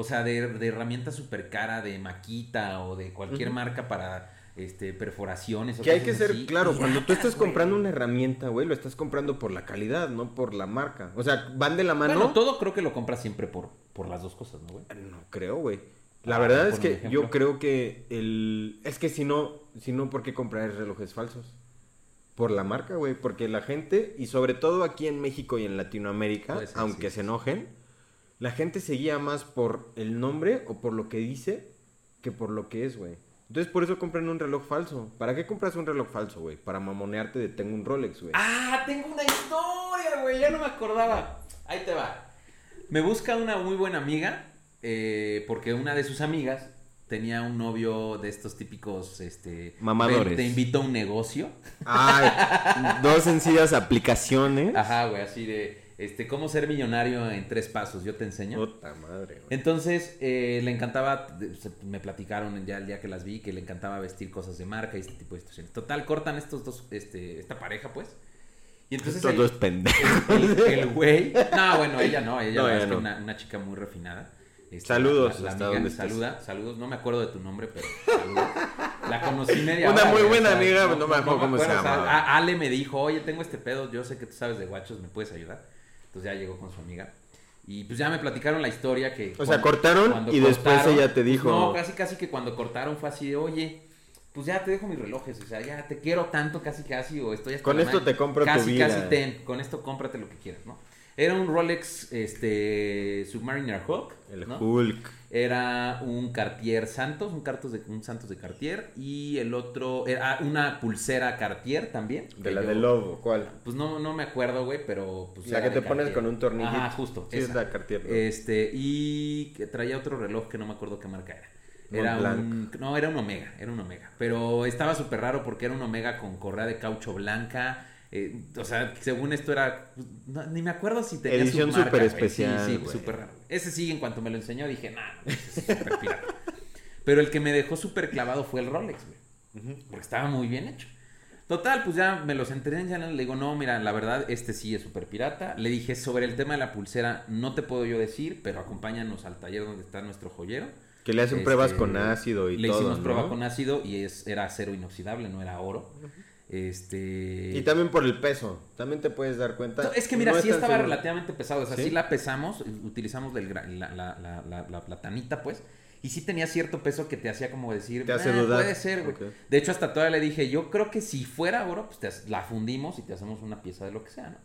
A: O sea, de, de herramienta súper cara, de maquita o de cualquier marca para este, perforaciones. o
B: Que hay que ser,
A: así,
B: claro, cuando tú estás comprando una herramienta, güey, lo estás comprando por la calidad, no por la marca. O sea, van de la mano.
A: Bueno, todo creo que lo compras siempre por, por las dos cosas, ¿no, güey?
B: No creo, güey. La
A: Ah,
B: verdad es que yo creo que el... Es que si no, si no, ¿por qué comprar relojes falsos? Por la marca, güey. Porque la gente, y sobre todo aquí en México y en Latinoamérica, aunque se enojen, la gente se guía más por el nombre o por lo que dice que por lo que es, güey. Entonces por eso compran un reloj falso. ¿Para qué compras un reloj falso, güey? Para mamonearte de tengo un Rolex, güey.
A: Ah, tengo una historia, güey. Ya no me acordaba. Ahí te va. Me busca una muy buena amiga. eh, porque una de sus amigas tenía un novio de estos típicos, este...
B: Mamadores.
A: Te invito a un negocio.
B: Ay, dos sencillas aplicaciones.
A: Ajá, güey, así de, este, cómo ser millonario en tres pasos, yo te enseño.
B: Puta madre, güey.
A: Entonces, eh, le encantaba, me platicaron ya el día que las vi, que le encantaba vestir cosas de marca y este tipo de situaciones. Total, cortan estos dos, este, esta pareja, pues. Y entonces
B: Estos
A: el-
B: dos pendejos.
A: el, güey. No, bueno, ella no, ella
B: No, ella
A: es
B: no.
A: una, una chica muy refinada. Este,
B: Saludos,
A: la- la
B: hasta
A: amiga, saluda, saludos. No me acuerdo de tu nombre, pero saludos. La conocí media
B: Una
A: hora,
B: muy buena amiga, no me acuerdo cómo se
A: acuerdo, o sea,
B: llamaba.
A: a- Ale me dijo, oye, tengo este pedo, yo sé que tú sabes de guachos, ¿me puedes ayudar? Entonces ya llegó con su amiga. Y pues ya me platicaron la historia que...
B: O sea, cortaron y después ella te
A: pues,
B: dijo.
A: no, casi casi que cuando cortaron fue así de, oye, pues ya te dejo mis relojes, o sea, ya te quiero tanto casi casi, o estoy hasta
B: Con esto te compro tu
A: casi,
B: vida.
A: Casi ten, con esto cómprate lo que quieras, ¿no? Era un Rolex, este, Submariner Hawk,
B: El
A: ¿no?
B: Hulk.
A: Era un Cartier Santos, un, Cartos de, un Santos de Cartier, y el otro, era una pulsera Cartier también.
B: De la
A: yo-
B: de lobo, ¿cuál?
A: Pues no, no me acuerdo, güey, pero... Pues
B: La que te pones con un tornillito.
A: Ajá, justo.
B: Sí, es la Cartier. ¿no?
A: Este, y que traía otro reloj que no me acuerdo qué marca era. Era un, no, era un Omega, era un Omega. Pero estaba súper raro porque era un Omega con correa de caucho blanca. Eh, o sea, según esto era, pues, no, ni me acuerdo si tenía
B: Edición súper especial,
A: Sí, sí, súper raro. Ese sí, en cuanto me lo enseñó dije, nah, no, es súper pirata. Pero el que me dejó súper clavado fue el Rolex, güey. Porque estaba muy bien hecho. Total, pues ya me los enteré, ya le digo, no, mira, la verdad, este sí es súper pirata. Le dije, sobre el tema de la pulsera, no te puedo yo decir, pero acompáñanos al taller donde está nuestro joyero.
B: Que le hacen
A: Este,
B: pruebas con ácido y
A: Le
B: todo.
A: hicimos
B: ¿no?
A: prueba con ácido y es, era acero inoxidable, no era oro. Este...
B: Y también por el peso. También te puedes dar cuenta.
A: Es que mira,
B: No
A: sí estaba
B: seguro.
A: relativamente pesado. O sea,
B: ¿Sí?
A: sí, la pesamos, utilizamos gra- la, la, la, la, la platanita, pues. Y sí tenía cierto peso que te hacía como decir,
B: Te hace
A: "Ah,
B: dudar".
A: puede ser, güey. De hecho, hasta todavía le dije, yo creo que si fuera oro, pues te la fundimos y te hacemos una pieza de lo que sea, ¿no?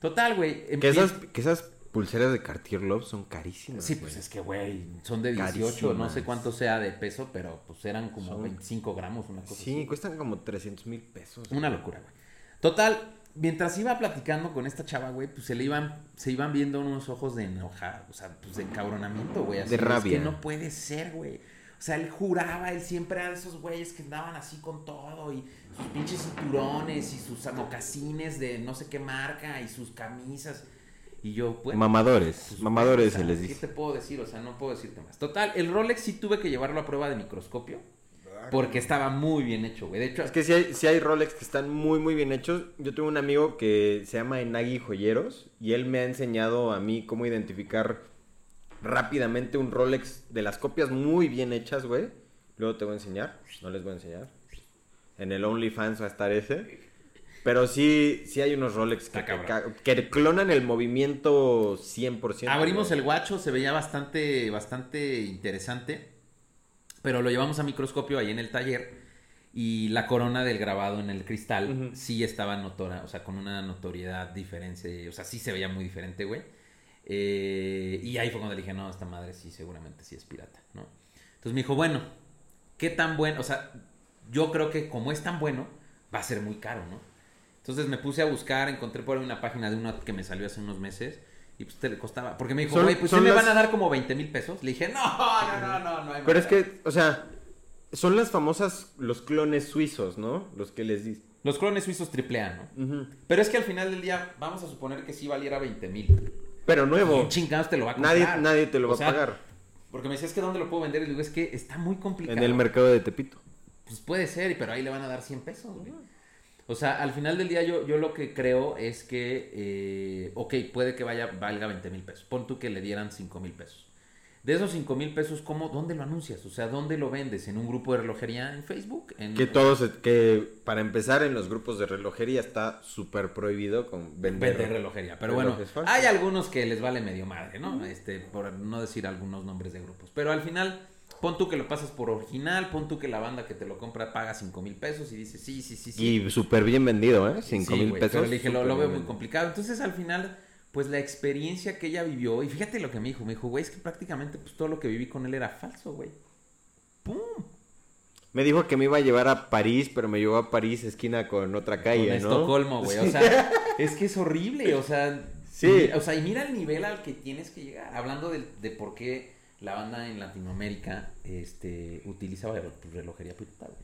A: Total, güey.
B: Que esas, que esas pulseras de Cartier Love son carísimas.
A: Sí, pues
B: güey.
A: es que, güey, son de 18, no sé cuánto sea de peso, pero pues eran como
B: Son-
A: 25 gramos, una cosa
B: Sí,
A: así.
B: cuestan como 300 mil pesos.
A: Una locura, güey. Total, mientras iba platicando con esta chava, güey, pues se le iban, se iban viendo unos ojos de enojar, o sea, pues de encabronamiento, güey. así,
B: De rabia.
A: Es que no puede ser, güey. O sea, él juraba, él siempre era de esos güeyes que andaban así con todo y sus pinches cinturones y sus mocasines de no sé qué marca y sus camisas. Y yo, pues...
B: Mamadores,
A: pues,
B: mamadores se les
A: ¿Qué
B: dice.
A: te puedo decir? O sea, no puedo decirte más. Total, el Rolex sí tuve que llevarlo a prueba de microscopio porque estaba muy bien hecho, güey. De hecho,
B: Es que si hay, sí hay Rolex que están muy, muy bien hechos. Yo tengo un amigo que se llama Enagi Joyeros y él me ha enseñado a mí cómo identificar rápidamente un Rolex de las copias muy bien hechas, güey. Luego te voy a enseñar, no les voy a enseñar. En el OnlyFans va a estar ese. Pero sí, sí hay unos Rolex que, clonan el movimiento 100%.
A: Abrimos el guacho, se veía bastante, bastante interesante. Pero lo llevamos a microscopio ahí en el taller. Y la corona del grabado en el cristal sí estaba notora, o sea, con una notoriedad diferente. O sea, sí se veía muy diferente, güey. Eh, y ahí fue cuando le dije, no, esta madre sí, seguramente sí es pirata, ¿no? Entonces me dijo, bueno, ¿qué tan bueno? O sea, yo creo que como es tan bueno, va a ser muy caro, ¿no? Entonces me puse a buscar, encontré por ahí una página de una que me salió hace unos meses y pues te le costaba. Porque me dijo, güey, pues sí me van a dar como 20 mil pesos. Le dije, no, no, no, no, no hay
B: Pero es
A: manera".
B: que, o sea, son las famosas, los clones suizos, ¿no? Los que les dicen.
A: Los clones suizos triple A, ¿no? Pero es que al final del día, vamos a suponer que sí valiera 20 mil.
B: Pero nuevo.
A: Chingados te lo va a comprar.
B: Nadie, nadie te lo
A: O
B: va
A: sea,
B: a pagar.
A: Porque me decías que dónde lo puedo vender y le digo, es que está muy complicado.
B: En el mercado de Tepito.
A: Pues puede ser, pero ahí le van a dar 100 pesos, güey. O sea, al final del día yo, yo lo que creo es que, eh, ok, puede que vaya, valga 20 mil pesos. Pon tú que le dieran 5 mil pesos. De esos 5 mil pesos, ¿cómo, ¿dónde lo anuncias? O sea, ¿dónde lo vendes? ¿En un grupo de relojería en Facebook? ¿En,
B: Que todos, que para empezar en los grupos de relojería está súper prohibido con vender,
A: Vender relojería. Pero bueno,
B: falsos.
A: hay algunos que les vale medio madre, ¿no? Este, por no decir algunos nombres de grupos. Pero al final, pon tú que lo pasas por original, pon tú que la banda que te lo compra paga 5 mil pesos y dice, sí, sí, sí, sí.
B: Y súper bien vendido, ¿eh? 5
A: Sí,
B: mil pesos.
A: Pero le dije, lo, veo muy complicado. Entonces, al final, pues la experiencia que ella vivió, y fíjate lo que me dijo, me dijo, güey, es que prácticamente pues todo lo que viví con él era falso, güey. ¡Pum!
B: Me dijo que me iba a llevar a París, pero me llevó a París esquina con otra calle,
A: con
B: ¿no?
A: Estocolmo, güey. O sea, es que es horrible, o sea.
B: Sí.
A: o sea, y mira el nivel al que tienes que llegar. Hablando de, de por qué la banda en Latinoamérica este, utiliza relo- relojería pirata, güey.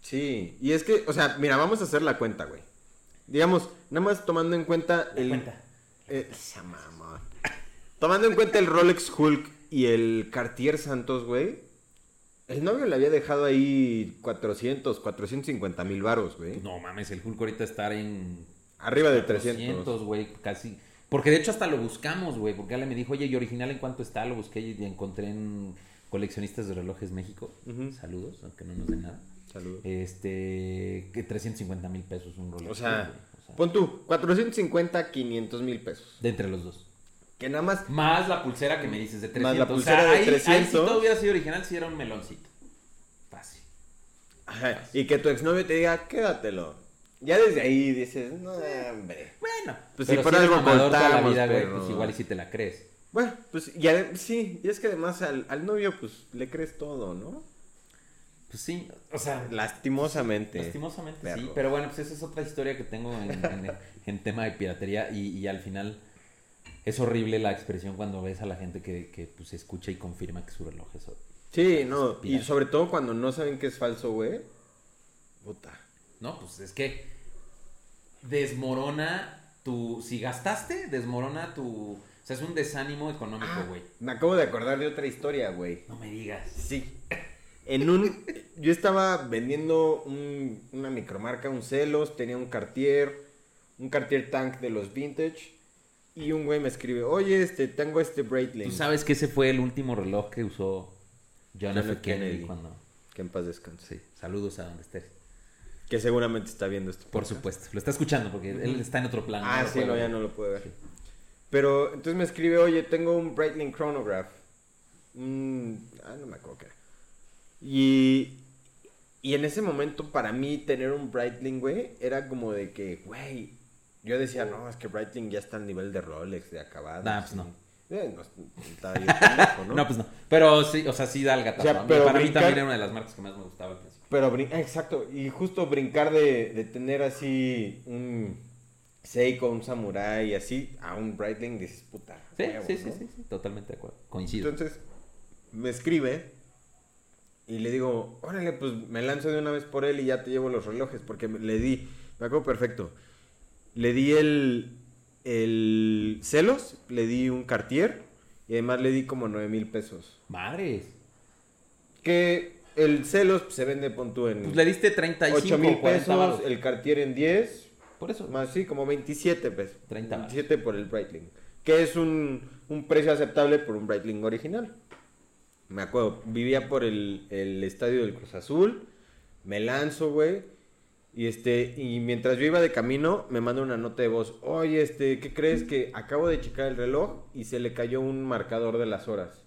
B: Sí, y es que, o sea, mira, vamos a hacer la cuenta, güey. Digamos, nada más tomando en cuenta
A: La
B: el...
A: cuenta.
B: eh, esa mamá. Tomando en cuenta el Rolex Hulk y el Cartier Santos, güey. El novio le había dejado ahí 400, 450 mil varos, güey.
A: No mames, el Hulk ahorita está en
B: Arriba de 300.
A: 300, güey, casi. Porque de hecho hasta lo buscamos, güey. Porque Ale me dijo, oye, ¿y original en cuánto está? Lo busqué y encontré en Coleccionistas de Relojes México. Saludos, aunque no nos den nada.
B: Saludos.
A: Este, que 350 mil pesos un Rolex.
B: O sea,
A: güey, o sea,
B: pon tú, 450, 500 mil pesos.
A: de entre los dos.
B: Que nada más
A: Más la pulsera que me dices de 300.
B: Más la
A: O sea,
B: pulsera de
A: ahí, Ahí si
B: 300.
A: todo hubiera sido original, si era un meloncito. Fácil.
B: Ajá, y que tu exnovio te diga, quédatelo. Ya desde ahí dices, no, hombre.
A: Bueno,
B: Pues
A: pero
B: si por
A: eres
B: algo
A: toda la vida, güey,
B: pero-
A: pues igual y si te la crees.
B: Bueno, pues ya, sí, y es que además al, al novio pues le crees todo, ¿no?
A: Pues sí, o sea,
B: Lastimosamente.
A: Lastimosamente sí, pero bueno, pues esa es otra historia que tengo en, en- en tema de piratería y, y al final es horrible la expresión cuando ves a la gente que, que pues escucha y confirma que su reloj es
B: Sí, no, y sobre todo cuando no saben que es falso, güey. Puta.
A: No, pues es que desmorona tu... Si gastaste, desmorona tu... O sea, es un desánimo económico,
B: Ah.
A: güey.
B: Me acabo de acordar de otra historia, güey.
A: No me digas.
B: Sí. En un. Yo estaba vendiendo un- una micromarca, un Celos, tenía un Cartier, un Cartier Tank de los vintage. Y un güey me escribe, oye, este, tengo este Breitling.
A: Tú sabes que ese fue el último reloj que usó John, F.
B: F.
A: Kennedy,
B: Kennedy.
A: cuando...
B: Que en paz descanse.
A: Sí, saludos a donde estés.
B: Que seguramente está viendo esto.
A: Por supuesto, lo está escuchando porque él está en otro plano.
B: Ah, sí, no, ya no lo puede ver. Pero entonces me escribe, oye, tengo un Breitling Chronograph. Mm, ah, no me acuerdo qué era. Y, y en ese momento, para mí, tener un Breitling, güey, era como de que, güey, yo decía, no, es que Breitling ya está al nivel de Rolex, de acabado.
A: Nah, pues no.
B: Eh, no, está ahí pendejo, ¿no?
A: ¿no? pues no. Pero sí, o sea, sí da el gatazo.
B: O sea,
A: A mí-
B: pero
A: Para mí
B: brincar-
A: también era una de las marcas que más me gustaba al principio.
B: Pero, brin- exacto, y justo brincar de, de tener así un Seiko, un Samurai y así, a un Breitling, dices, puta.
A: Sí,
B: huevo,
A: sí, sí,
B: ¿no?
A: sí, sí, totalmente de acuerdo. Coincido.
B: Entonces, me escribe y le digo, órale, pues me lanzo de una vez por él y ya te llevo los relojes, porque le di, me acuerdo perfecto, le di el, el celos, le di un Cartier y además le di como 9 mil pesos.
A: Madres.
B: Que el celos se vende, pon tú en
A: Pues le diste 35
B: 8 mil
A: 40
B: pesos, el Cartier en 10,
A: Por eso.
B: más sí, como 27 pesos.
A: 30 varos.
B: 27 por el Breitling. Que es un, un precio aceptable por un Breitling original. Me acuerdo, vivía por el, el estadio del Cruz Azul. Me lanzo, güey. Y este, y mientras yo iba de camino, me manda una nota de voz. Oye, este, ¿qué crees? Que acabo de checar el reloj y se le cayó un marcador de las horas.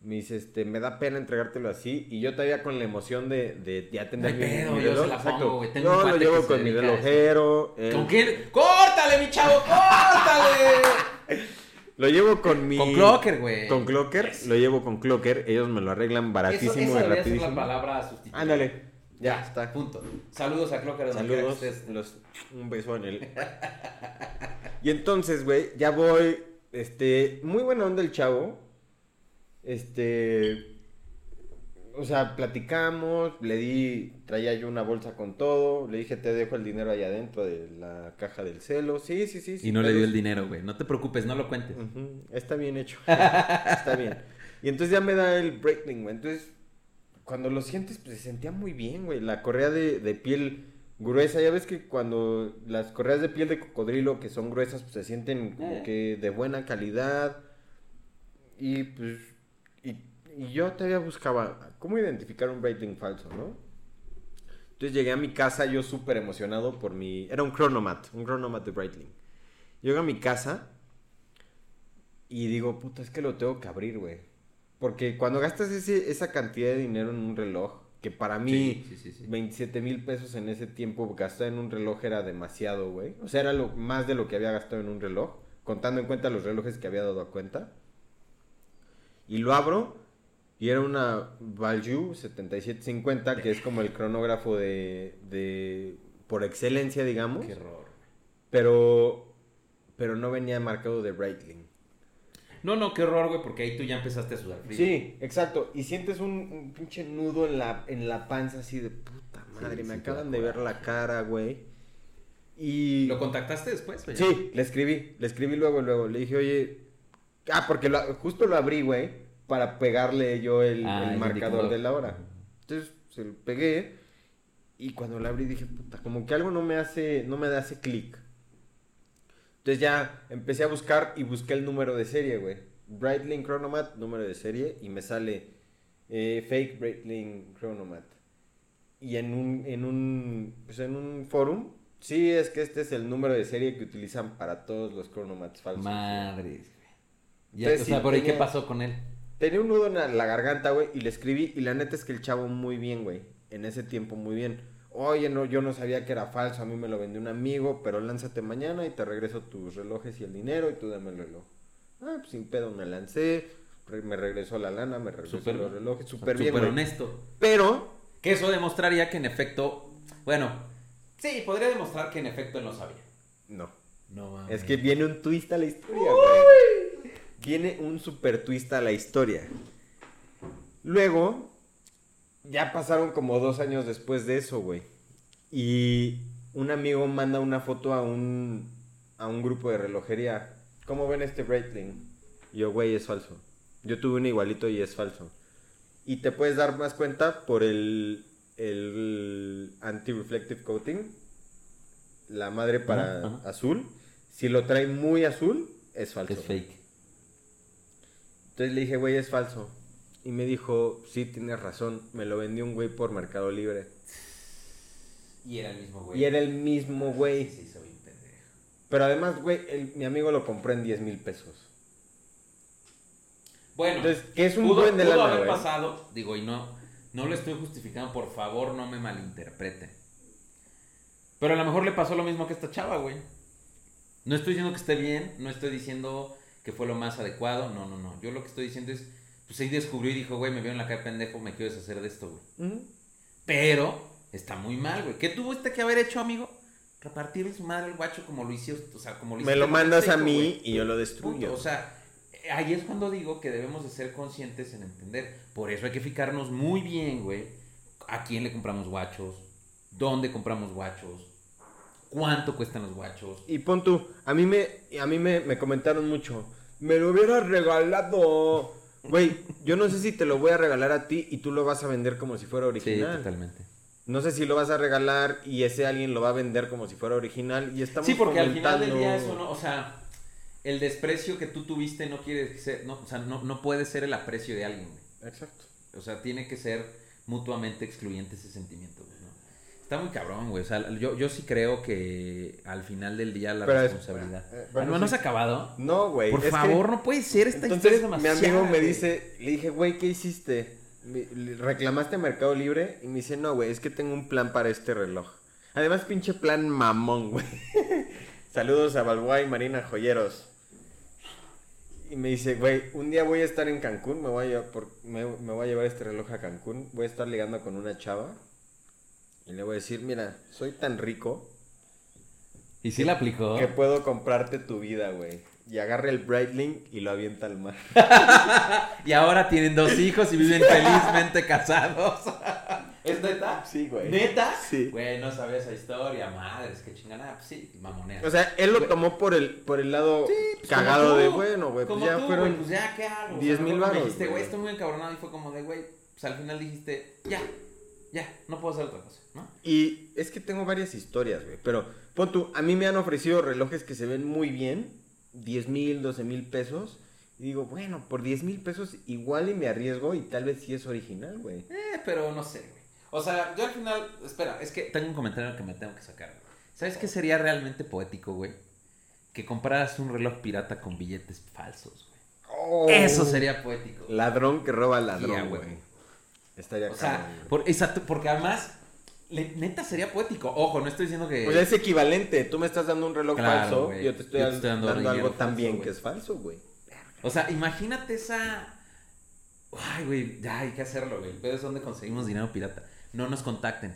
B: Me dice, este, me da pena entregártelo así. Y yo todavía con la emoción de, de ya tener
A: No hay pedo, yo se la pongo, tengo
B: Yo
A: un
B: lo llevo con mi
A: a eso.
B: relojero. él-
A: ¿Con quién? ¡Córtale, mi chavo! ¡Córtale!
B: Lo llevo con mi...
A: Con Clocker, güey.
B: Con Clocker, lo llevo con Clocker. Ellos me lo arreglan
A: Eso,
B: baratísimo y
A: debería ser la
B: rapidísimo.
A: palabra.
B: Ándale, ya está.
A: Punto. Saludos a Clocker.
B: Saludos,
A: estés.
B: los, un beso en él. y entonces, güey, ya voy, este, muy buena onda el chavo. Este, o sea, platicamos, le di, traía yo una bolsa con todo, le dije, te dejo el dinero ahí adentro de la caja del celo. Sí, sí, sí.
A: Y
B: sin
A: no le dio el dinero, güey. No te preocupes, no lo cuentes.
B: Está bien hecho. Está bien. Y entonces ya me da el Breitling, güey. Entonces, cuando lo sientes, pues se sentía muy bien, güey. La correa de, de piel gruesa. Ya ves que cuando las correas de piel de cocodrilo que son gruesas, pues se sienten como
A: Eh.
B: que de buena calidad. Y pues. Y, yo todavía buscaba cómo identificar un Breitling falso, ¿no? Entonces llegué a mi casa yo súper emocionado por mi... Era un Chronomat, un Chronomat de Breitling. Llego a mi casa y digo, puta, es que lo tengo que abrir, güey. Porque cuando gastas ese, esa cantidad de dinero en un reloj, que para mí
A: Sí, sí, sí, sí.
B: 27 mil pesos en ese tiempo gastar en un reloj era demasiado, güey. O sea, era lo, más de lo que había gastado en un reloj, contando en cuenta los relojes que había dado a cuenta. Y lo abro y era una Value 7750, que es como el cronógrafo de, de por excelencia, digamos.
A: Qué error.
B: Pero, pero no venía marcado de Breitling.
A: No, no, qué horror, güey, porque ahí tú ya empezaste a sudar frío.
B: Sí, exacto. Y sientes un, un pinche nudo en la, en la panza así de puta madre.
A: Sí,
B: me
A: sí
B: acaban de ver la cara, güey. Y...
A: ¿Lo contactaste después? ya?
B: Sí, le escribí. Le escribí luego, luego. Le dije, oye... Ah, porque lo- justo lo abrí, güey. Para pegarle yo el,
A: Ah,
B: el marcador
A: indicador.
B: de la hora. Entonces, se lo pegué. Y cuando lo abrí dije, puta, como que algo no me hace... No me hace clic. Entonces ya empecé a buscar y busqué el número de serie, güey. Breitling Chronomat, número de serie, y me sale eh, fake Breitling Chronomat. Y en un, en un, pues en un forum, sí, es que este es el número de serie que utilizan para todos los Chronomats falsos.
A: Madres, güey. Ya,
B: Entonces,
A: o sea,
B: sí,
A: por ahí, ¿qué pasó con él?
B: Tenía un nudo en la, garganta, güey, y le escribí, y la neta es que el chavo muy bien, güey. En ese tiempo muy bien. Oye, no, yo no sabía que era falso, a mí me lo vendió un amigo, pero lánzate mañana y te regreso tus relojes y el dinero y tú dame el reloj. Ah, pues sin pedo me lancé, me regresó la lana, me regresó
A: Súper-
B: los relojes, súper
A: Súper
B: bien, güey.
A: honesto.
B: Pero,
A: Que eso demostraría que en efecto. Bueno, sí, podría demostrar que en efecto él no sabía.
B: no.
A: No mames.
B: Es que viene un twist a la historia, güey. Viene un super twist a la historia. Luego, ya pasaron como dos años después de eso, güey. Y un amigo manda una foto a un, a un grupo de relojería. ¿Cómo ven este Breitling? Yo, güey, es falso. Yo tuve un igualito y es falso. Y te puedes dar más cuenta por el, el anti-reflective coating. La madre para azul. Si lo trae muy azul, es falso.
A: Es fake.
B: Entonces le dije, güey, es falso. Y me dijo, sí, tienes razón. Me lo vendió un güey por Mercado Libre.
A: Y era el mismo güey.
B: Y era el mismo güey.
A: Sí, soy un pendejo.
B: Pero además, güey, el- mi amigo lo compró en 10 mil pesos.
A: Bueno,
B: Entonces, que es un
A: pudo,
B: buen de
A: pudo
B: lana,
A: haber
B: güey.
A: pasado, digo, y no, no lo estoy justificando, por favor, no me malinterpreten. Pero a lo mejor le pasó lo mismo que esta chava, güey. No estoy diciendo que esté bien, no estoy diciendo que fue lo más adecuado, no, no, no. Yo lo que estoy diciendo es, pues ahí descubrió y dijo, güey, me veo en la cara de pendejo, me quiero deshacer de esto, güey. Pero está muy mal, güey. ¿Qué tuvo este que haber hecho, amigo? Repartirle su madre al guacho como lo hiciste, o sea, como lo
B: Me lo mandas a mí
A: güey.
B: y yo lo
A: Punto.
B: destruyo.
A: O sea, ahí es cuando digo que debemos de ser conscientes en entender. Por eso hay que fijarnos muy bien, güey, a quién le compramos guachos, dónde compramos guachos, cuánto cuestan los guachos.
B: Y pon tú, a mí me, a mí me, me comentaron mucho, me lo hubieras regalado. Güey, yo no sé si te lo voy a regalar a ti y tú lo vas a vender como si fuera
A: Sí,
B: original.
A: totalmente.
B: No sé si lo vas a regalar y ese alguien lo va a vender como si fuera original y estamos
A: Sí, porque al final del
B: fomentando-
A: día eso no, o sea, el desprecio que tú tuviste no quiere ser, no, o sea, no, no puede ser el aprecio de alguien, güey.
B: Exacto.
A: O sea, tiene que ser mutuamente excluyente ese sentimiento, güey. Está muy cabrón, güey. O sea, yo, yo sí creo que al final del día la
B: Pero es-
A: responsabilidad.
B: eh, bueno,
A: ¿No, ¿no
B: sí.
A: has acabado?
B: No, güey.
A: Por
B: es que-
A: favor, no puede ser. Esta historia
B: Entonces,
A: es
B: mi amigo me dice, le dije, güey, ¿qué hiciste? ¿Reclamaste a Mercado Libre? Y me dice, no, güey, es que tengo un plan para este reloj. Además, pinche plan mamón, güey. Saludos a Balboa y Marina Joyeros. Y me dice, güey, un día voy a estar en Cancún, me voy a, llevar por- me, me voy a llevar este reloj a Cancún, voy a estar ligando con una chava. Y le voy a decir, mira, soy tan rico
A: ¿Y sí la aplicó?
B: que puedo comprarte tu vida, güey. Y agarra el Breitling y lo avienta al mar.
A: Y ahora tienen dos hijos y viven felizmente casados. ¿Es neta?
B: Sí, güey.
A: ¿Neta?
B: Sí.
A: Güey, no sabía esa historia. Madres, qué chingada. Pues sí, mamonea.
B: O sea, él lo tomó por el, por el lado
A: Pues
B: cagado de, bueno, güey, pues ya
A: tú,
B: fueron...
A: güey, pues ya, ¿qué hago? O
B: 10
A: sea,
B: mil
A: me
B: varos,
A: dijiste,
B: güey.
A: estoy muy encabronado. Y fue como de, güey, pues al final dijiste, ya, ya, no puedo hacer otra cosa.
B: Y es que tengo varias historias, güey, pero pon tú, a mí me han ofrecido relojes que se ven muy bien, 10 mil, 12 mil pesos, y digo, bueno, por 10 mil pesos igual y me arriesgo y tal vez sí es original, güey.
A: Eh, pero no sé, güey. O sea, yo al final, espera, es que tengo un comentario que me tengo que sacar. güey. ¿Sabes qué sería realmente poético, güey? Que compraras un reloj pirata con billetes falsos, güey. Eso sería poético.
B: Ladrón que roba ladrón,
A: güey.
B: güey. Estaría
A: O sea, por, exacto, porque además, le- neta sería poético. Ojo, no estoy diciendo que...
B: O sea, es equivalente, tú me estás dando un reloj
A: Claro,
B: falso, yo te estoy,
A: Yo te estoy dando
B: algo también que es falso, güey.
A: O sea, imagínate esa. Ay, güey, ya hay que hacerlo, güey. El pedo es donde conseguimos dinero pirata. No nos contacten.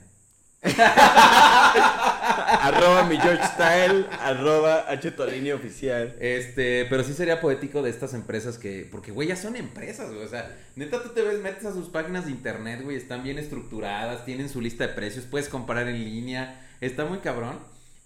B: arroba mi George Style, arroba H oficial.
A: Este, pero sí sería poético de estas empresas que. Porque, güey, ya son empresas, güey. O sea, neta, tú te ves, metes a sus páginas de internet, güey. Están bien estructuradas, tienen su lista de precios, puedes comprar en línea. Está muy cabrón.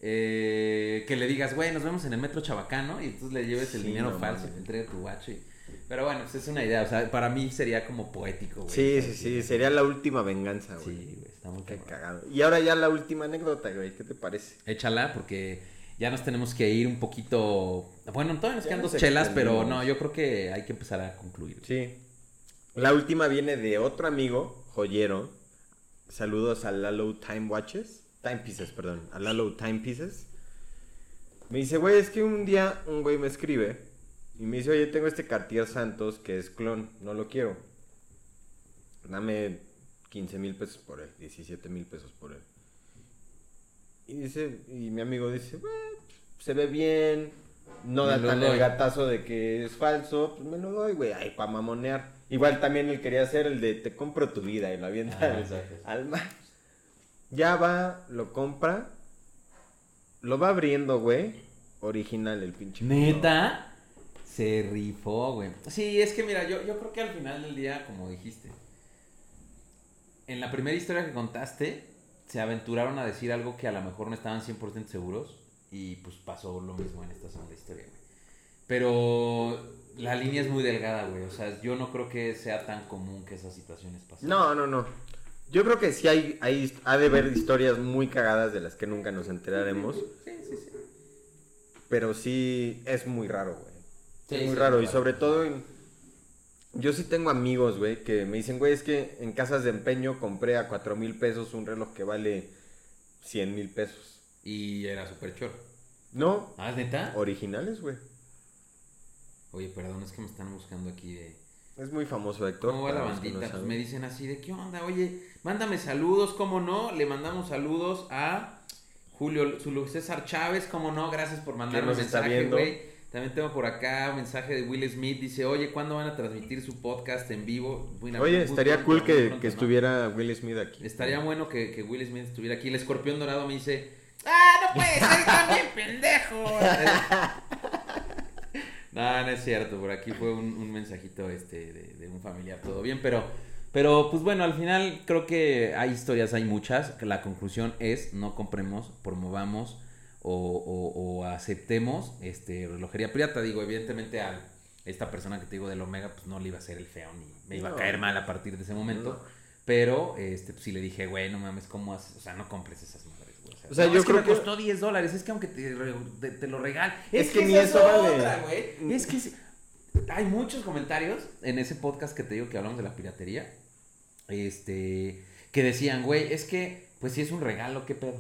A: Eh, que le digas, güey, nos vemos en el metro chabacano y entonces le lleves el
B: Sí,
A: dinero
B: no
A: falso te entregue tu guacho. y- Pero bueno, pues es una idea. O sea, para mí sería como poético, güey.
B: Sí, sí, sí, sería la última venganza, güey.
A: Sí, güey, está muy
B: Qué cagado. Y ahora ya la última anécdota, güey, ¿qué te parece?
A: Échala porque ya nos tenemos que ir un poquito. Bueno, todavía nos
B: Ya
A: quedan
B: nos
A: dos chelas, pero no, yo creo que hay que empezar a concluir.
B: Sí. La última viene de otro amigo, joyero. Saludos a Lalo Time Watches. Timepieces, perdón. A Lalo Timepieces. Me dice, güey, es que un día un güey me escribe y me dice, oye, tengo este Cartier Santos que es clon, no lo quiero. Dame 15 mil pesos por él, 17 mil pesos por él. Y dice, y mi amigo dice, "Güey, se ve bien, no
A: Me
B: da tan
A: doy".
B: el gatazo de que es falso, pues me lo doy, güey, ay, pa' mamonear. Igual también él quería hacer el de te compro tu vida y lo avienta
A: Ah,
B: al- al mar. Ya va, lo compra, lo va abriendo, güey, original el pinche.
A: Neta, se rifó, güey. Sí, es que mira, yo, yo creo que al final del día, como dijiste, en la primera historia que contaste, se aventuraron a decir algo que a lo mejor no estaban 100% seguros y pues pasó lo mismo en esta segunda historia, güey. Pero la línea es muy delgada, güey. O sea, yo no creo que sea tan común que esas situaciones pasen.
B: No, no, no. Yo creo que sí hay, hay, ha de haber historias muy cagadas de las que nunca nos enteraremos.
A: Sí, sí, sí.
B: Pero sí es muy raro, güey.
A: Sí,
B: es muy
A: sí,
B: raro. Y sobre todo, en- yo sí tengo amigos, güey, que me dicen, güey, es que en casas de empeño compré a cuatro mil pesos un reloj que vale 100 mil pesos.
A: Y era súper choro.
B: No,
A: ¿Ah, neta?
B: originales, güey.
A: Oye, perdón, es que me están buscando aquí de...
B: Es muy famoso, Héctor.
A: ¿Cómo va la
B: no
A: bandita? Pues me dicen así de, ¿qué onda? Oye, mándame saludos, ¿cómo no? Le mandamos saludos a Julio Zulu César Chávez, como no, gracias por mandarme mensaje, güey. También tengo por acá un mensaje de Will Smith, dice, oye, ¿cuándo van a transmitir su podcast en vivo? Bueno,
B: Oye, estaría cool que,
A: pronto,
B: que
A: ¿no?
B: estuviera Will Smith aquí.
A: Estaría bueno que, que Will Smith estuviera aquí. El escorpión dorado me dice, ¡ah, no puede ser también, pendejo! no, no es cierto, por aquí fue un, un mensajito este de, de un familiar, todo bien, pero, pero pues bueno, al final creo que hay historias, hay muchas, la conclusión es no compremos, promovamos o, o- o aceptemos este relojería pirata. Digo, evidentemente a esta persona que te digo del Omega, pues no le iba a hacer el feo ni me iba a caer mal a partir de ese momento.
B: No.
A: Pero, este, pues sí le dije, güey, no mames, ¿cómo haces? O sea, no compres esas madres, güey.
B: O sea,
A: no,
B: yo
A: es que
B: creo
A: me
B: que-
A: costó 10 dólares. Es que aunque te, te, te lo regal.
B: Es que ni
A: es
B: eso vale.
A: otra, güey. Es que hay muchos comentarios en ese podcast que te digo que hablamos de la piratería. Este, que decían, güey, es que, pues si es un regalo, qué pedo.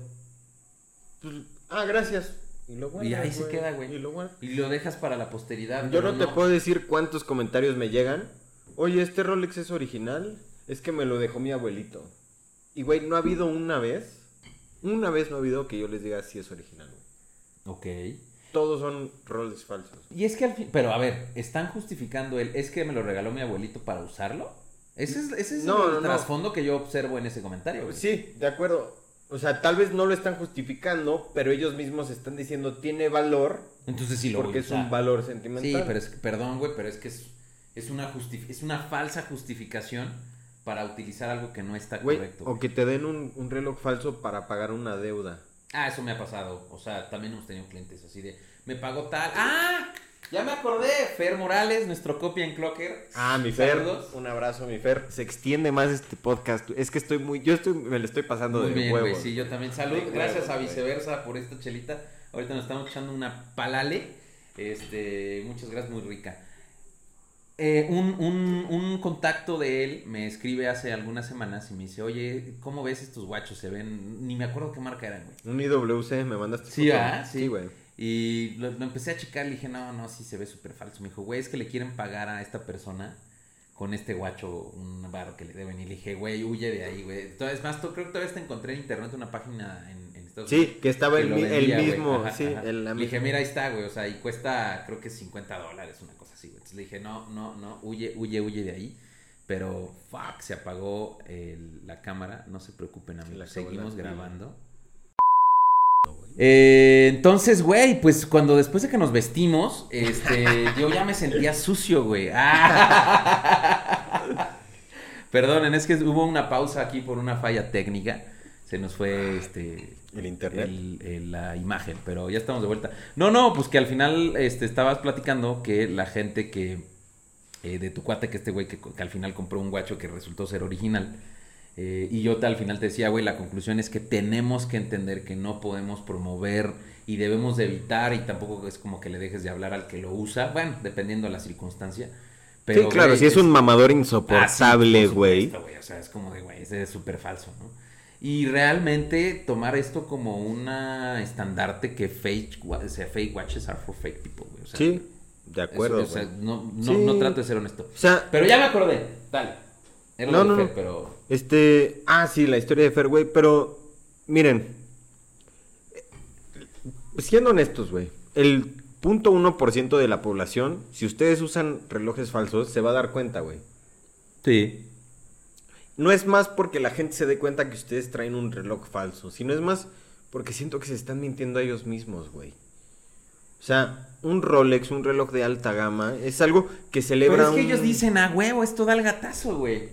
B: Ah, gracias. Y, lo
A: Y ahí se queda, güey.
B: Y lo guardas.
A: Y lo dejas para la posteridad.
B: Yo
A: pero
B: no te puedo decir cuántos comentarios me llegan. Oye, ¿este Rolex es original? Es que me lo dejó mi abuelito. Y, güey, no ha habido una vez, una vez no ha habido que yo les diga si es original, güey.
A: Ok.
B: Todos son Rolex falsos.
A: Y es que al fin, pero a ver, están justificando el, es que me lo regaló mi abuelito para usarlo. Ese es, ese es
B: No,
A: el
B: no, no.
A: trasfondo que yo observo en ese comentario. güey.
B: Sí, de acuerdo. O sea, tal vez no lo están justificando, pero ellos mismos están diciendo tiene valor
A: Entonces sí lo
B: porque
A: voy a
B: es un valor
A: Sí,
B: sentimental.
A: pero es que, perdón, güey, pero es que es, es una es una falsa justificación para utilizar algo que no está
B: Güey,
A: correcto.
B: o
A: güey.
B: que te den un, un reloj falso para pagar una deuda.
A: Ah, eso me ha pasado. O sea, también hemos tenido clientes así de, me pagó tal. ¡Ah! Ya me acordé. Fer Morales, nuestro copia en Clocker.
B: Ah, mi Fer.
A: Saludos.
B: Un abrazo, mi Fer. Se extiende más este podcast. Es que estoy muy. Yo estoy, me lo estoy pasando
A: Muy
B: de
A: bien,
B: huevos.
A: güey. Sí, yo también. Salud.
B: De
A: Gracias
B: huevos,
A: a viceversa por esta chelita. Ahorita nos estamos echando una palale. Este, muchas gracias, muy rica. Eh, un, un, un contacto de él me escribe hace algunas semanas y me dice, oye, ¿cómo ves estos guachos? Se ven, ni me acuerdo qué marca eran, güey.
B: Un IWC, me mandaste.
A: Sí,
B: foto?
A: ¿ah? Sí.
B: Sí, güey.
A: Y lo, lo empecé a checar, le dije, no, no, sí se ve súper falso. Me dijo, güey, es que le quieren pagar a esta persona con este guacho un varo que le deben. Y le dije, güey, huye de ahí, güey. Entonces, Es más, tú- creo que todavía te encontré en internet una página en, en Estados Unidos.
B: Sí, que estaba
A: que
B: el,
A: vendía,
B: mismo.
A: Ajá,
B: sí,
A: ajá.
B: el, la
A: Le dije, mira, ahí está, güey. O sea, y cuesta, creo que 50 dólares, una cosa así, güey. Entonces le dije, no, no, no, huye, huye, huye de ahí. Pero, fuck, se apagó el- la cámara. No se preocupen, amigos. Seguimos grabando. Eh, entonces, güey, pues cuando después de que nos vestimos, este, yo ya me sentía sucio, güey. Ah. Perdonen, es que hubo una pausa aquí por una falla técnica. Se nos fue este
B: El internet.
A: el- el- la imagen, pero ya estamos de vuelta. No, no, pues que al final este, estabas platicando que la gente que eh, de tu cuate, que este güey que, que al final compró un guacho que resultó ser original. Eh, y yo te- al final te decía, güey, la conclusión es que tenemos que entender que no podemos promover y debemos de evitar y tampoco es como que le dejes de hablar al que lo usa, bueno, dependiendo de la circunstancia. Pero,
B: sí, claro, si es un mamador insoportable,
A: Ah, sí, por
B: güey.
A: O sea, es como de, güey, ese es súper falso, ¿no? Y realmente tomar esto como una estandarte que fake, o sea, fake watches are for fake people, güey. O sea,
B: sí, de
A: eso,
B: acuerdo.
A: o sea, no, no,
B: Sí.
A: no trato de ser honesto.
B: O sea,
A: Pero ya me acordé, dale. Era
B: No, no,
A: Fer,
B: no.
A: pero...
B: Este, ah, sí, la historia de Fer, güey, pero miren, siendo honestos, güey, el punto uno por ciento de la población, si ustedes usan relojes falsos, se va a dar cuenta, güey.
A: Sí.
B: No es más porque la gente se dé cuenta que ustedes traen un reloj falso, sino es más porque siento que se están mintiendo a ellos mismos, güey. O sea, un Rolex, un reloj de alta gama, es algo que celebra
A: Pero es que
B: un-
A: ellos dicen, ah, huevo, esto da el gatazo, güey.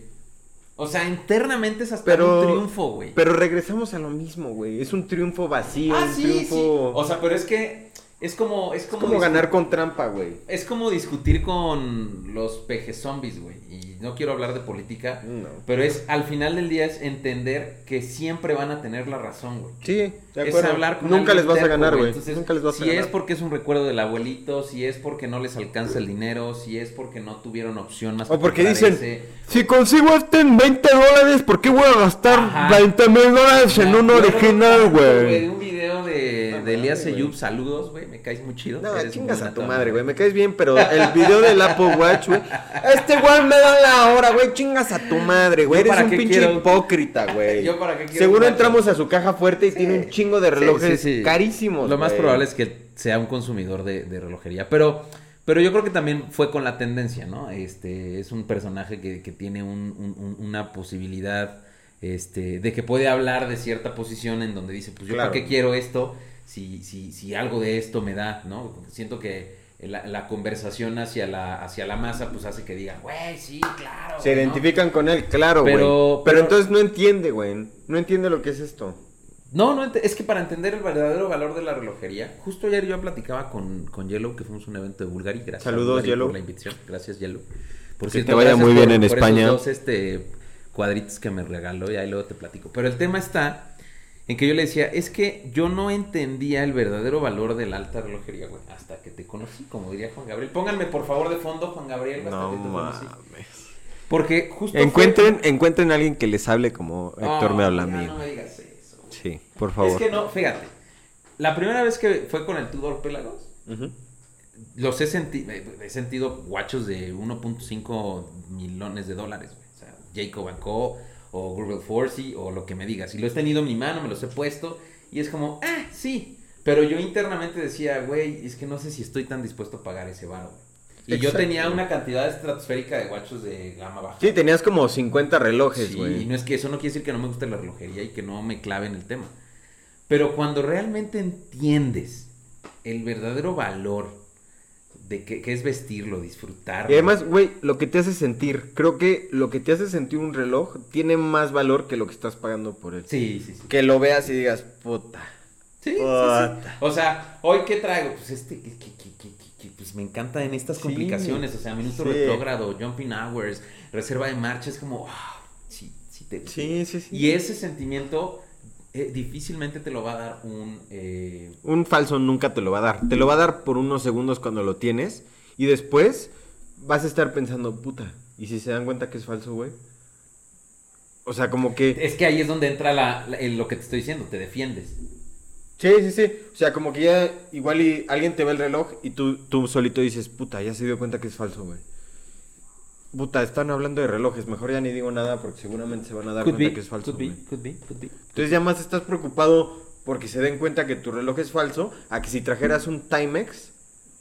A: O sea, internamente es hasta
B: Pero-
A: un triunfo, güey.
B: Pero regresamos a lo mismo, güey. Es un triunfo vacío,
A: Ah,
B: un
A: sí,
B: triunfo...
A: sí. O sea, pero es que es como... Es
B: es
A: como,
B: como
A: discu-
B: ganar con trampa, güey.
A: Es como discutir con los peje zombies, güey. Y no quiero hablar de política,
B: No.
A: pero es al final del día es entender que siempre van a tener la razón, güey.
B: Sí, de
A: Es hablar con
B: Nunca les vas a ganar, güey.
A: Entonces,
B: Nunca les vas
A: si
B: a ganar.
A: es porque es un recuerdo del abuelito, si es porque no les alcanza el dinero, si es porque no tuvieron opción más
B: O
A: que
B: porque dicen,
A: ese.
B: si consigo este en 20 dólares, ¿por qué voy a gastar
A: Ajá.
B: 20 mil dólares en un original, güey?
A: De, Elías saludos, güey, me caes muy chido.
B: No,
A: eres
B: chingas a tu madre, güey. Me caes bien, pero el video del Apple Watch, güey. Este güey me da la hora, güey. Chingas a tu madre, güey.
A: ¿Yo
B: Eres
A: para
B: un
A: qué
B: pinche
A: quiero?
B: hipócrita, güey.
A: ¿Yo para qué quiero
B: Seguro entramos a su caja fuerte y
A: Sí.
B: tiene un chingo de relojes
A: sí, sí.
B: carísimos.
A: Lo más probable es que sea un consumidor de, de relojería. Pero, pero yo creo que también fue con la tendencia, ¿no? Este, es un personaje que, que tiene un- un- un- una posibilidad este, de que puede hablar de cierta posición en donde dice, pues yo
B: Claro.
A: para qué quiero esto si, si, si algo de esto me da, ¿no? Siento que la, la conversación hacia la, hacia la masa pues hace que diga, güey, sí, claro.
B: Se
A: ¿no?".
B: identifican con él, claro, güey.
A: Pero-
B: Pero,
A: pero-
B: entonces no entiende, güey. No entiende lo que es esto.
A: No, no, es que para entender el verdadero valor de la relojería, justo ayer yo platicaba con, con Yellow, que fuimos a un evento de Bulgari. Gracias
B: Saludos,
A: Bulgari,
B: Yellow.
A: por la invitación. Gracias, Yellow. Por
B: Que te vaya muy bien
A: por-
B: en
A: por
B: España.
A: Esos dos este, cuadritos que me regaló y ahí luego te platico. Pero el tema está en que yo le decía, es que yo no entendía el verdadero valor de la alta relojería, güey, hasta que te conocí, como diría Juan Gabriel. Pónganme por favor de fondo, Juan Gabriel. hasta
B: No
A: que te conocí.
B: mames.
A: Porque justo... fue-
B: Encuentren, encuentren a alguien que les hable como Héctor
A: No,
B: me habla a mí.
A: No me digas eso. güey.
B: Sí, por favor.
A: Es que no, fíjate. La primera vez que fue con el Tudor Pelagos,
B: Ujú.
A: los he, senti- he sentido guachos de 1.5 millones de dólares, güey. O sea, Jacob Co. o Google Forsey o lo que me digas. Y lo he tenido en mi mano, me los he puesto y es como, ah, sí. Pero yo internamente decía, güey, es que no sé si estoy tan dispuesto a pagar ese varo. Y yo tenía una cantidad estratosférica de guachos de gama baja.
B: Sí, tenías como 50 relojes,
A: Sí,
B: güey.
A: y no es que eso no quiere decir que no me guste la relojería y que no me clave en el tema. Pero cuando realmente entiendes el verdadero valor de que es vestirlo, disfrutarlo.
B: Y además, güey, lo que te hace sentir, creo que lo que te hace sentir un reloj tiene más valor que lo que estás pagando por él.
A: Sí, sí, sí.
B: Que lo veas y digas, puta.
A: Sí, sí, sí.
B: Puta.
A: O sea, hoy qué traigo? Pues este, que, que- que- que- que- pues me encanta en estas
B: Sí,
A: complicaciones. O sea, minuto
B: sí.
A: retrógrado, jumping hours, reserva de marcha, es como, wow, sí, sí te
B: Sí, sí, sí.
A: Y ese sentimiento eh, difícilmente te lo va a dar un... eh,
B: Un falso nunca te lo va a dar. Te lo va a dar por unos segundos cuando lo tienes. Y después vas a estar pensando, puta. ¿Y si se dan cuenta que es falso, güey? O sea, como que...
A: Es que ahí es donde entra la, la- el- lo que te estoy diciendo, te defiendes.
B: Sí, sí, sí. O sea, como que ya igual y alguien te ve el reloj y tú, tú solito dices, puta, ya se dio cuenta que es falso, güey. Puta, están hablando de relojes. Mejor ya ni digo nada porque seguramente se van a dar
A: Could
B: cuenta
A: be,
B: que es falso.
A: could be, could be, could be.
B: Entonces ya más estás preocupado porque se den cuenta que tu reloj es falso a que si trajeras un Timex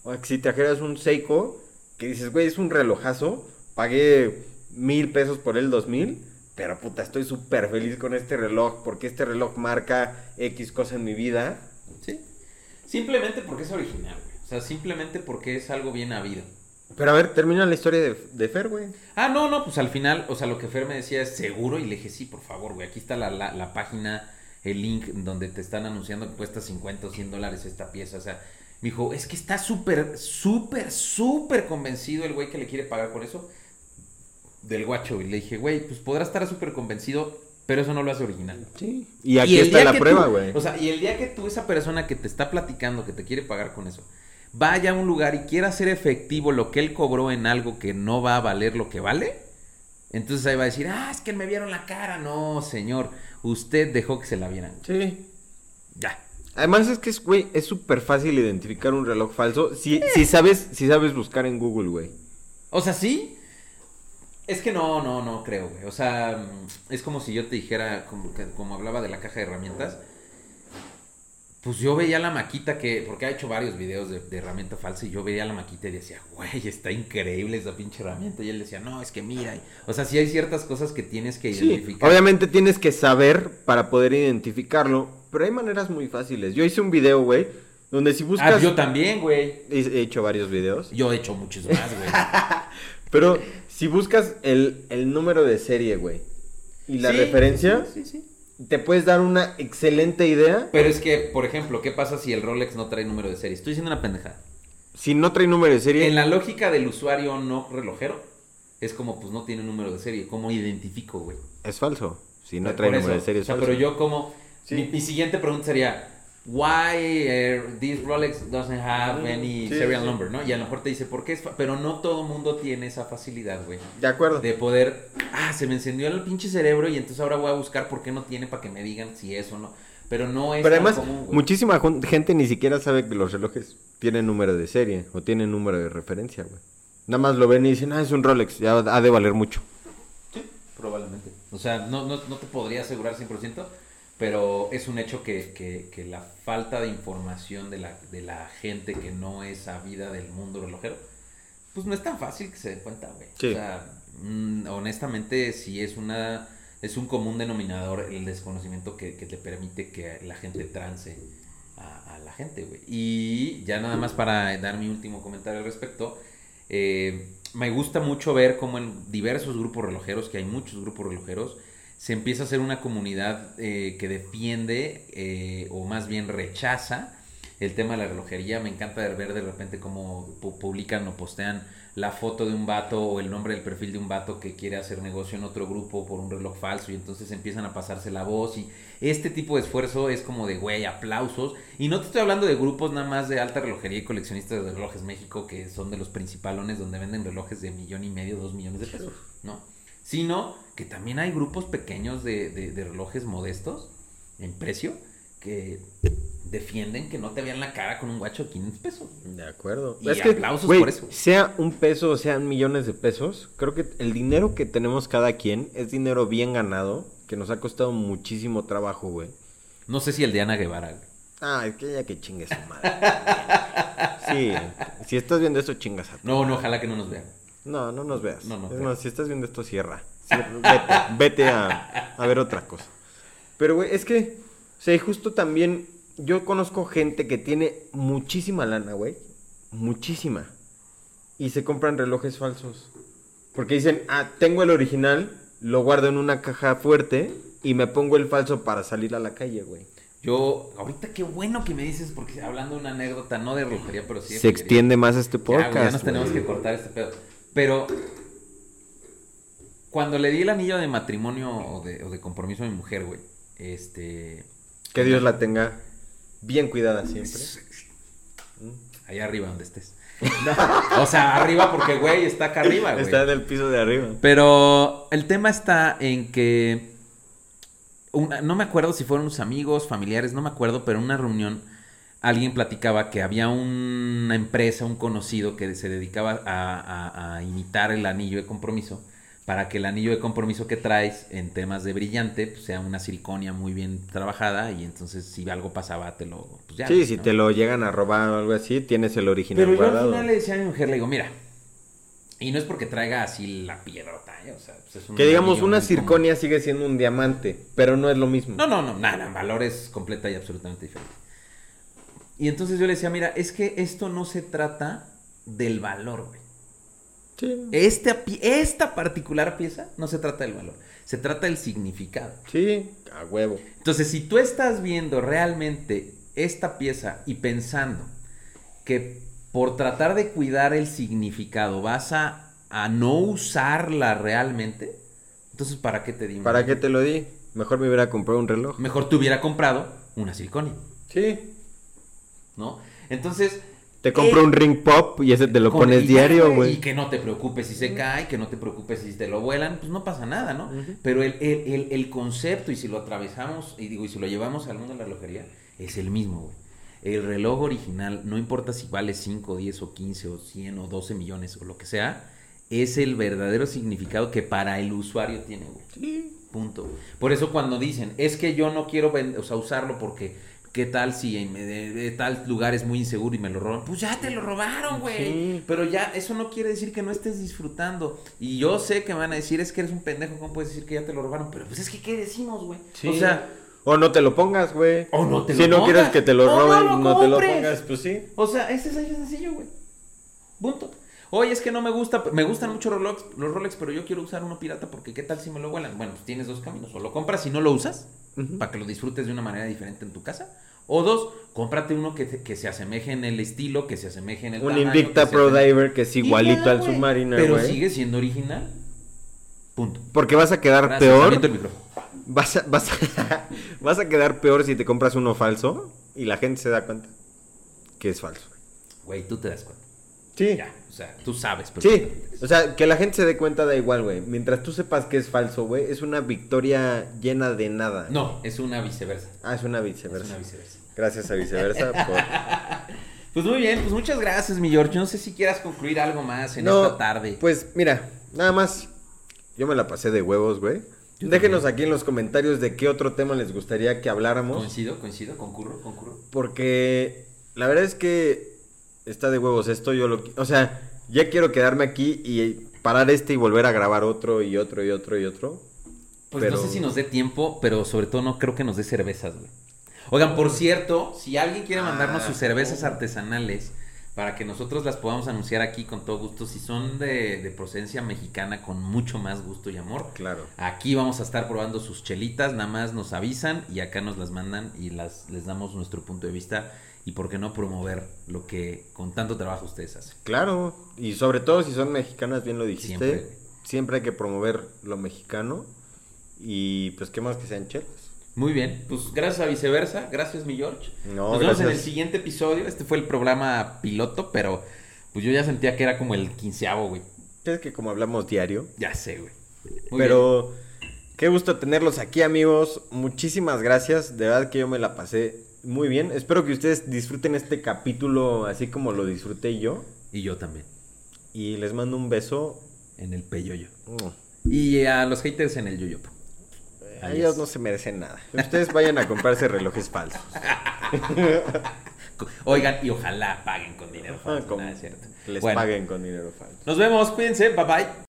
B: o a que si trajeras un Seiko que dices, güey, es un relojazo, pagué mil pesos por él, dos mil, pero puta, estoy súper feliz con este reloj porque este reloj marca X cosa en mi vida.
A: Sí. Simplemente porque es original, güey. O sea, simplemente porque es algo bien habido.
B: Pero a ver, termina la historia de, de Fer, güey.
A: Ah, no, no, pues al final, o sea, lo que Fer me decía es seguro y le dije, sí, por favor, güey, aquí está la, la, la página, el link donde te están anunciando que cuesta 50 o 100 dólares esta pieza, o sea, me dijo, es que está súper, súper, súper convencido el güey que le quiere pagar por eso del guacho, y le dije, güey, pues podrá estar súper convencido, pero eso no lo hace original.
B: Sí. Y aquí está la prueba, güey.
A: O sea, y el día que tú, esa persona que te está platicando, que te quiere pagar con eso, vaya a un lugar y quiera hacer efectivo lo que él cobró en algo que no va a valer lo que vale, entonces ahí va a decir, ah, es que me vieron la cara. No, señor, usted dejó que se la vieran.
B: Sí.
A: Ya.
B: Además es que es, güey, es súper fácil identificar un reloj falso si, si sabes si sabes buscar en Google, güey.
A: O sea, sí. Es que no, no, no creo, güey. O sea, es como si yo te dijera, como, que- como hablaba de la caja de herramientas, pues yo veía la maquita que, porque ha hecho varios videos de, de herramienta falsa, y yo veía la maquita y decía, güey, está increíble esa pinche herramienta. Y él decía, no, es que mira. O sea, sí hay ciertas cosas que tienes que
B: Sí,
A: identificar.
B: obviamente tienes que saber para poder identificarlo, pero hay maneras muy fáciles. Yo hice un video, güey, donde si buscas...
A: Ah, yo también, güey.
B: He he hecho varios videos,
A: Yo he hecho muchos más, güey.
B: pero si buscas el, el número de serie, güey, y la
A: Sí,
B: referencia,
A: Sí, sí, sí.
B: Te puedes dar una excelente idea.
A: Pero es que, por ejemplo, ¿qué pasa si el Rolex no trae número de serie? Estoy diciendo una pendejada.
B: Si no trae número de serie,
A: En la lógica del usuario no relojero, es como, pues no tiene número de serie. ¿Cómo identifico, güey?
B: es falso. Si no trae número de serie,
A: O sea,
B: falso.
A: pero yo como...
B: Sí.
A: Mi, mi siguiente pregunta sería, why eh, this Rolex doesn't have any
B: Sí,
A: serial
B: sí.
A: number, ¿no? Y a lo mejor te dice, ¿por qué es fa-?" Pero no todo mundo tiene esa facilidad, güey.
B: De acuerdo.
A: De poder, ah, se me encendió el pinche cerebro y entonces ahora voy a buscar por qué no tiene para que me digan si es o no. Pero no es
B: Pero
A: tan
B: además,
A: común,
B: muchísima gente ni siquiera sabe que los relojes tienen número de serie o tienen número de referencia, güey. Nada más lo ven y dicen, ah, es un Rolex, ya ha de valer mucho.
A: Probablemente. O sea, no, no, no te podría asegurar 100%, pero es un hecho que, que, que la falta de información de la, de la gente que no es sabida del mundo relojero, pues no es tan fácil que se dé cuenta, güey.
B: Sí.
A: O sea, mm, honestamente, sí es una es un común denominador el desconocimiento que, que te permite que la gente trance a, a la gente, güey. Y ya nada más para dar mi último comentario al respecto, eh, me gusta mucho ver cómo en diversos grupos relojeros, que hay muchos grupos relojeros, se empieza a hacer una comunidad eh, que defiende eh, o más bien rechaza el tema de la relojería. Me encanta ver de repente cómo pu- publican o postean la foto de un vato o el nombre del perfil de un vato que quiere hacer negocio en otro grupo por un reloj falso y entonces empiezan a pasarse la voz y este tipo de esfuerzo es como de güey, aplausos. Y no te estoy hablando de grupos nada más de alta relojería y coleccionistas de relojes México que son de los principalones donde venden relojes de millón y medio, dos millones de pesos, ¿no? Sino que también hay grupos pequeños de, de- de relojes modestos en precio que defienden que no te vean la cara con un guacho de 500 pesos.
B: De acuerdo.
A: Y aplausos por eso.
B: Sea un peso o sean millones de pesos, creo que el dinero que tenemos cada quien es dinero bien ganado, que nos ha costado muchísimo trabajo, güey.
A: No sé si el de Ana Guevara. güey.
B: Ah, es que ya que chingue su madre. sí, si estás viendo esto, chingas a tu
A: No, no, ojalá que no nos vean.
B: No, no nos veas.
A: No, no
B: es
A: creo.
B: más, si estás viendo esto, cierra. Cierra, Vete, vete a, a ver otra cosa. Pero, güey, es que, o sea, justo también, yo conozco gente que tiene muchísima lana, güey. Muchísima. Y se compran relojes falsos. Porque dicen, ah, tengo el original, lo guardo en una caja fuerte y me pongo el falso para salir a la calle, güey.
A: Yo, ahorita qué bueno que me dices, porque hablando de una anécdota, no de relojería, pero sí. de
B: Se extiende más este
A: Ya, güey,
B: podcast.
A: ya nos tenemos que cortar este pedo. Pero cuando le di el anillo de matrimonio o de, o de compromiso a mi mujer, güey, este...
B: Que Dios la tenga bien cuidada siempre.
A: Allá arriba donde estés. o sea, arriba porque, güey, está acá arriba, güey.
B: Está en el piso de arriba.
A: Pero el tema está en que. una- no me acuerdo si fueron unos amigos, familiares, no me acuerdo, pero en una reunión alguien platicaba que había una empresa, un conocido que se dedicaba a, a- a imitar el anillo de compromiso para que el anillo de compromiso que traes en temas de brillante pues, sea una siliconia muy bien trabajada y entonces si algo pasaba te lo... Pues ya,
B: Sí, si te lo llegan a robar o algo así, tienes el original
A: Pero yo al
B: guardado.
A: final le decía a mi mujer, le digo, mira, y no es porque traiga así la piedrota, ¿eh? o sea, pues es un
B: Que digamos, una
A: común.
B: circonia sigue siendo un diamante, pero no es lo mismo.
A: No, no, no, nada, valor es completa y absolutamente diferente. Y entonces yo le decía, mira, es que esto no se trata del valor, güey.
B: Sí.
A: Esta, pi- esta particular pieza no se trata del valor, se trata del significado.
B: Sí, a huevo.
A: Entonces, si tú estás viendo realmente esta pieza y pensando que por tratar de cuidar el significado vas a, a no usarla realmente, entonces ¿para qué te di?
B: ¿Para qué te lo di? Mejor me hubiera comprado un reloj.
A: Mejor te hubiera comprado una siliconia,
B: Sí.
A: ¿No? Entonces...
B: Te compro
A: eh,
B: un ring pop y ese te lo pones
A: y
B: diario,
A: Y
B: güey.
A: que no te preocupes si se cae, que no te preocupes si te lo vuelan, pues no pasa nada, ¿no? Pero el, el- el- el concepto, y si lo atravesamos, y digo, y si lo llevamos al mundo de la relojería, es el mismo, güey. El reloj original, no importa si vale 5, 10 o 15 o 100 o 12 millones o lo que sea, es el verdadero significado que para el usuario tiene, güey. Punto. Por eso cuando dicen, es que yo no quiero o sea, usarlo porque qué tal si en de, de tal lugar es muy inseguro y me lo roban. Pues ya te lo robaron, güey.
B: Sí.
A: Pero ya eso no quiere decir que no estés disfrutando. Y yo sé que me van a decir, es que eres un pendejo, ¿cómo puedes decir que ya te lo robaron? Pero pues es que ¿qué decimos, güey?
B: Sí.
A: O sea,
B: O no te lo pongas, güey.
A: O no te
B: Si
A: lo
B: no quieres
A: pongas.
B: que te lo
A: no
B: roben, no, te lo pongas, pues sí.
A: o sea, ese es así sencillo, güey. Punto. Oye, es que no me gusta, me gustan mucho los Rolex, los Rolex, pero yo quiero usar uno pirata porque qué tal si me lo vuelan. Bueno, pues tienes dos caminos. O lo compras y no lo usas, para que lo disfrutes de una manera diferente en tu casa. O dos, cómprate uno que, te- que se asemeje en el estilo, que se asemeje en el
B: Un
A: tamaño,
B: Invicta Pro
A: asemeje-
B: Diver que es igualito al
A: güey.
B: Submariner,
A: Pero sigue siendo original. Punto.
B: Porque vas a quedar
A: Gracias,
B: peor.
A: el.
B: Vas a, vas, a, vas a quedar peor si te compras uno falso y la gente se da cuenta que es falso.
A: Güey, tú te das cuenta.
B: Sí.
A: Ya, o sea, tú sabes.
B: Sí, o sea, que la gente se dé cuenta da igual, güey. Mientras tú sepas que es falso, güey, es una victoria llena de nada.
A: No, es una viceversa.
B: Ah, es una
A: Es
B: viceversa.
A: una viceversa.
B: Gracias a viceversa por...
A: Pues muy bien, pues muchas gracias, mi George. No sé si quieras concluir algo más en
B: No,
A: esta tarde.
B: Pues mira, nada más. Yo me la pasé de huevos, güey.
A: Yo
B: Déjenos
A: también.
B: aquí en los comentarios de qué otro tema les gustaría que habláramos.
A: Coincido, coincido, concurro, concurro.
B: Porque la verdad es que está de huevos esto. Yo lo. O sea, ya quiero quedarme aquí y parar este y volver a grabar otro y otro y otro y otro.
A: Pues
B: Pero-
A: no sé si nos dé tiempo, pero sobre todo no creo que nos dé cervezas, güey. Oigan, por cierto, si alguien quiere mandarnos
B: Ah,
A: sus cervezas
B: no.
A: artesanales para que nosotros las podamos anunciar aquí con todo gusto, si son de, de procedencia mexicana con mucho más gusto y amor,
B: Claro.
A: aquí vamos a estar probando sus chelitas, nada más nos avisan y acá nos las mandan y las les damos nuestro punto de vista y por qué no promover lo que con tanto trabajo ustedes hacen.
B: Claro. Y sobre todo si son mexicanas, bien lo dijiste.
A: Siempre,
B: Siempre, hay que promover lo mexicano. Y pues qué más que sean chelas.
A: Muy bien, pues gracias a viceversa, gracias mi George.
B: No,
A: Nos vemos en el siguiente episodio. Este fue el programa piloto, pero pues yo ya sentía que era como el quinceavo, güey.
B: Es que como hablamos diario.
A: Ya sé, güey. Muy
B: Pero qué gusto tenerlos aquí, amigos. Muchísimas gracias. De verdad que yo me la pasé muy bien. Espero que ustedes disfruten este capítulo así como lo disfruté yo.
A: Y yo también,
B: Y les mando un beso.
A: en el peyoyo.
B: Mm.
A: Y a los haters en el yoyopo.
B: A
A: Ahí
B: ellos no se merecen nada. Ustedes vayan a comprarse relojes falsos.
A: Oigan, y ojalá paguen con dinero
B: Ah,
A: falso, nada, es cierto.
B: Les
A: Bueno,
B: paguen con dinero falso.
A: Nos vemos, cuídense, bye bye.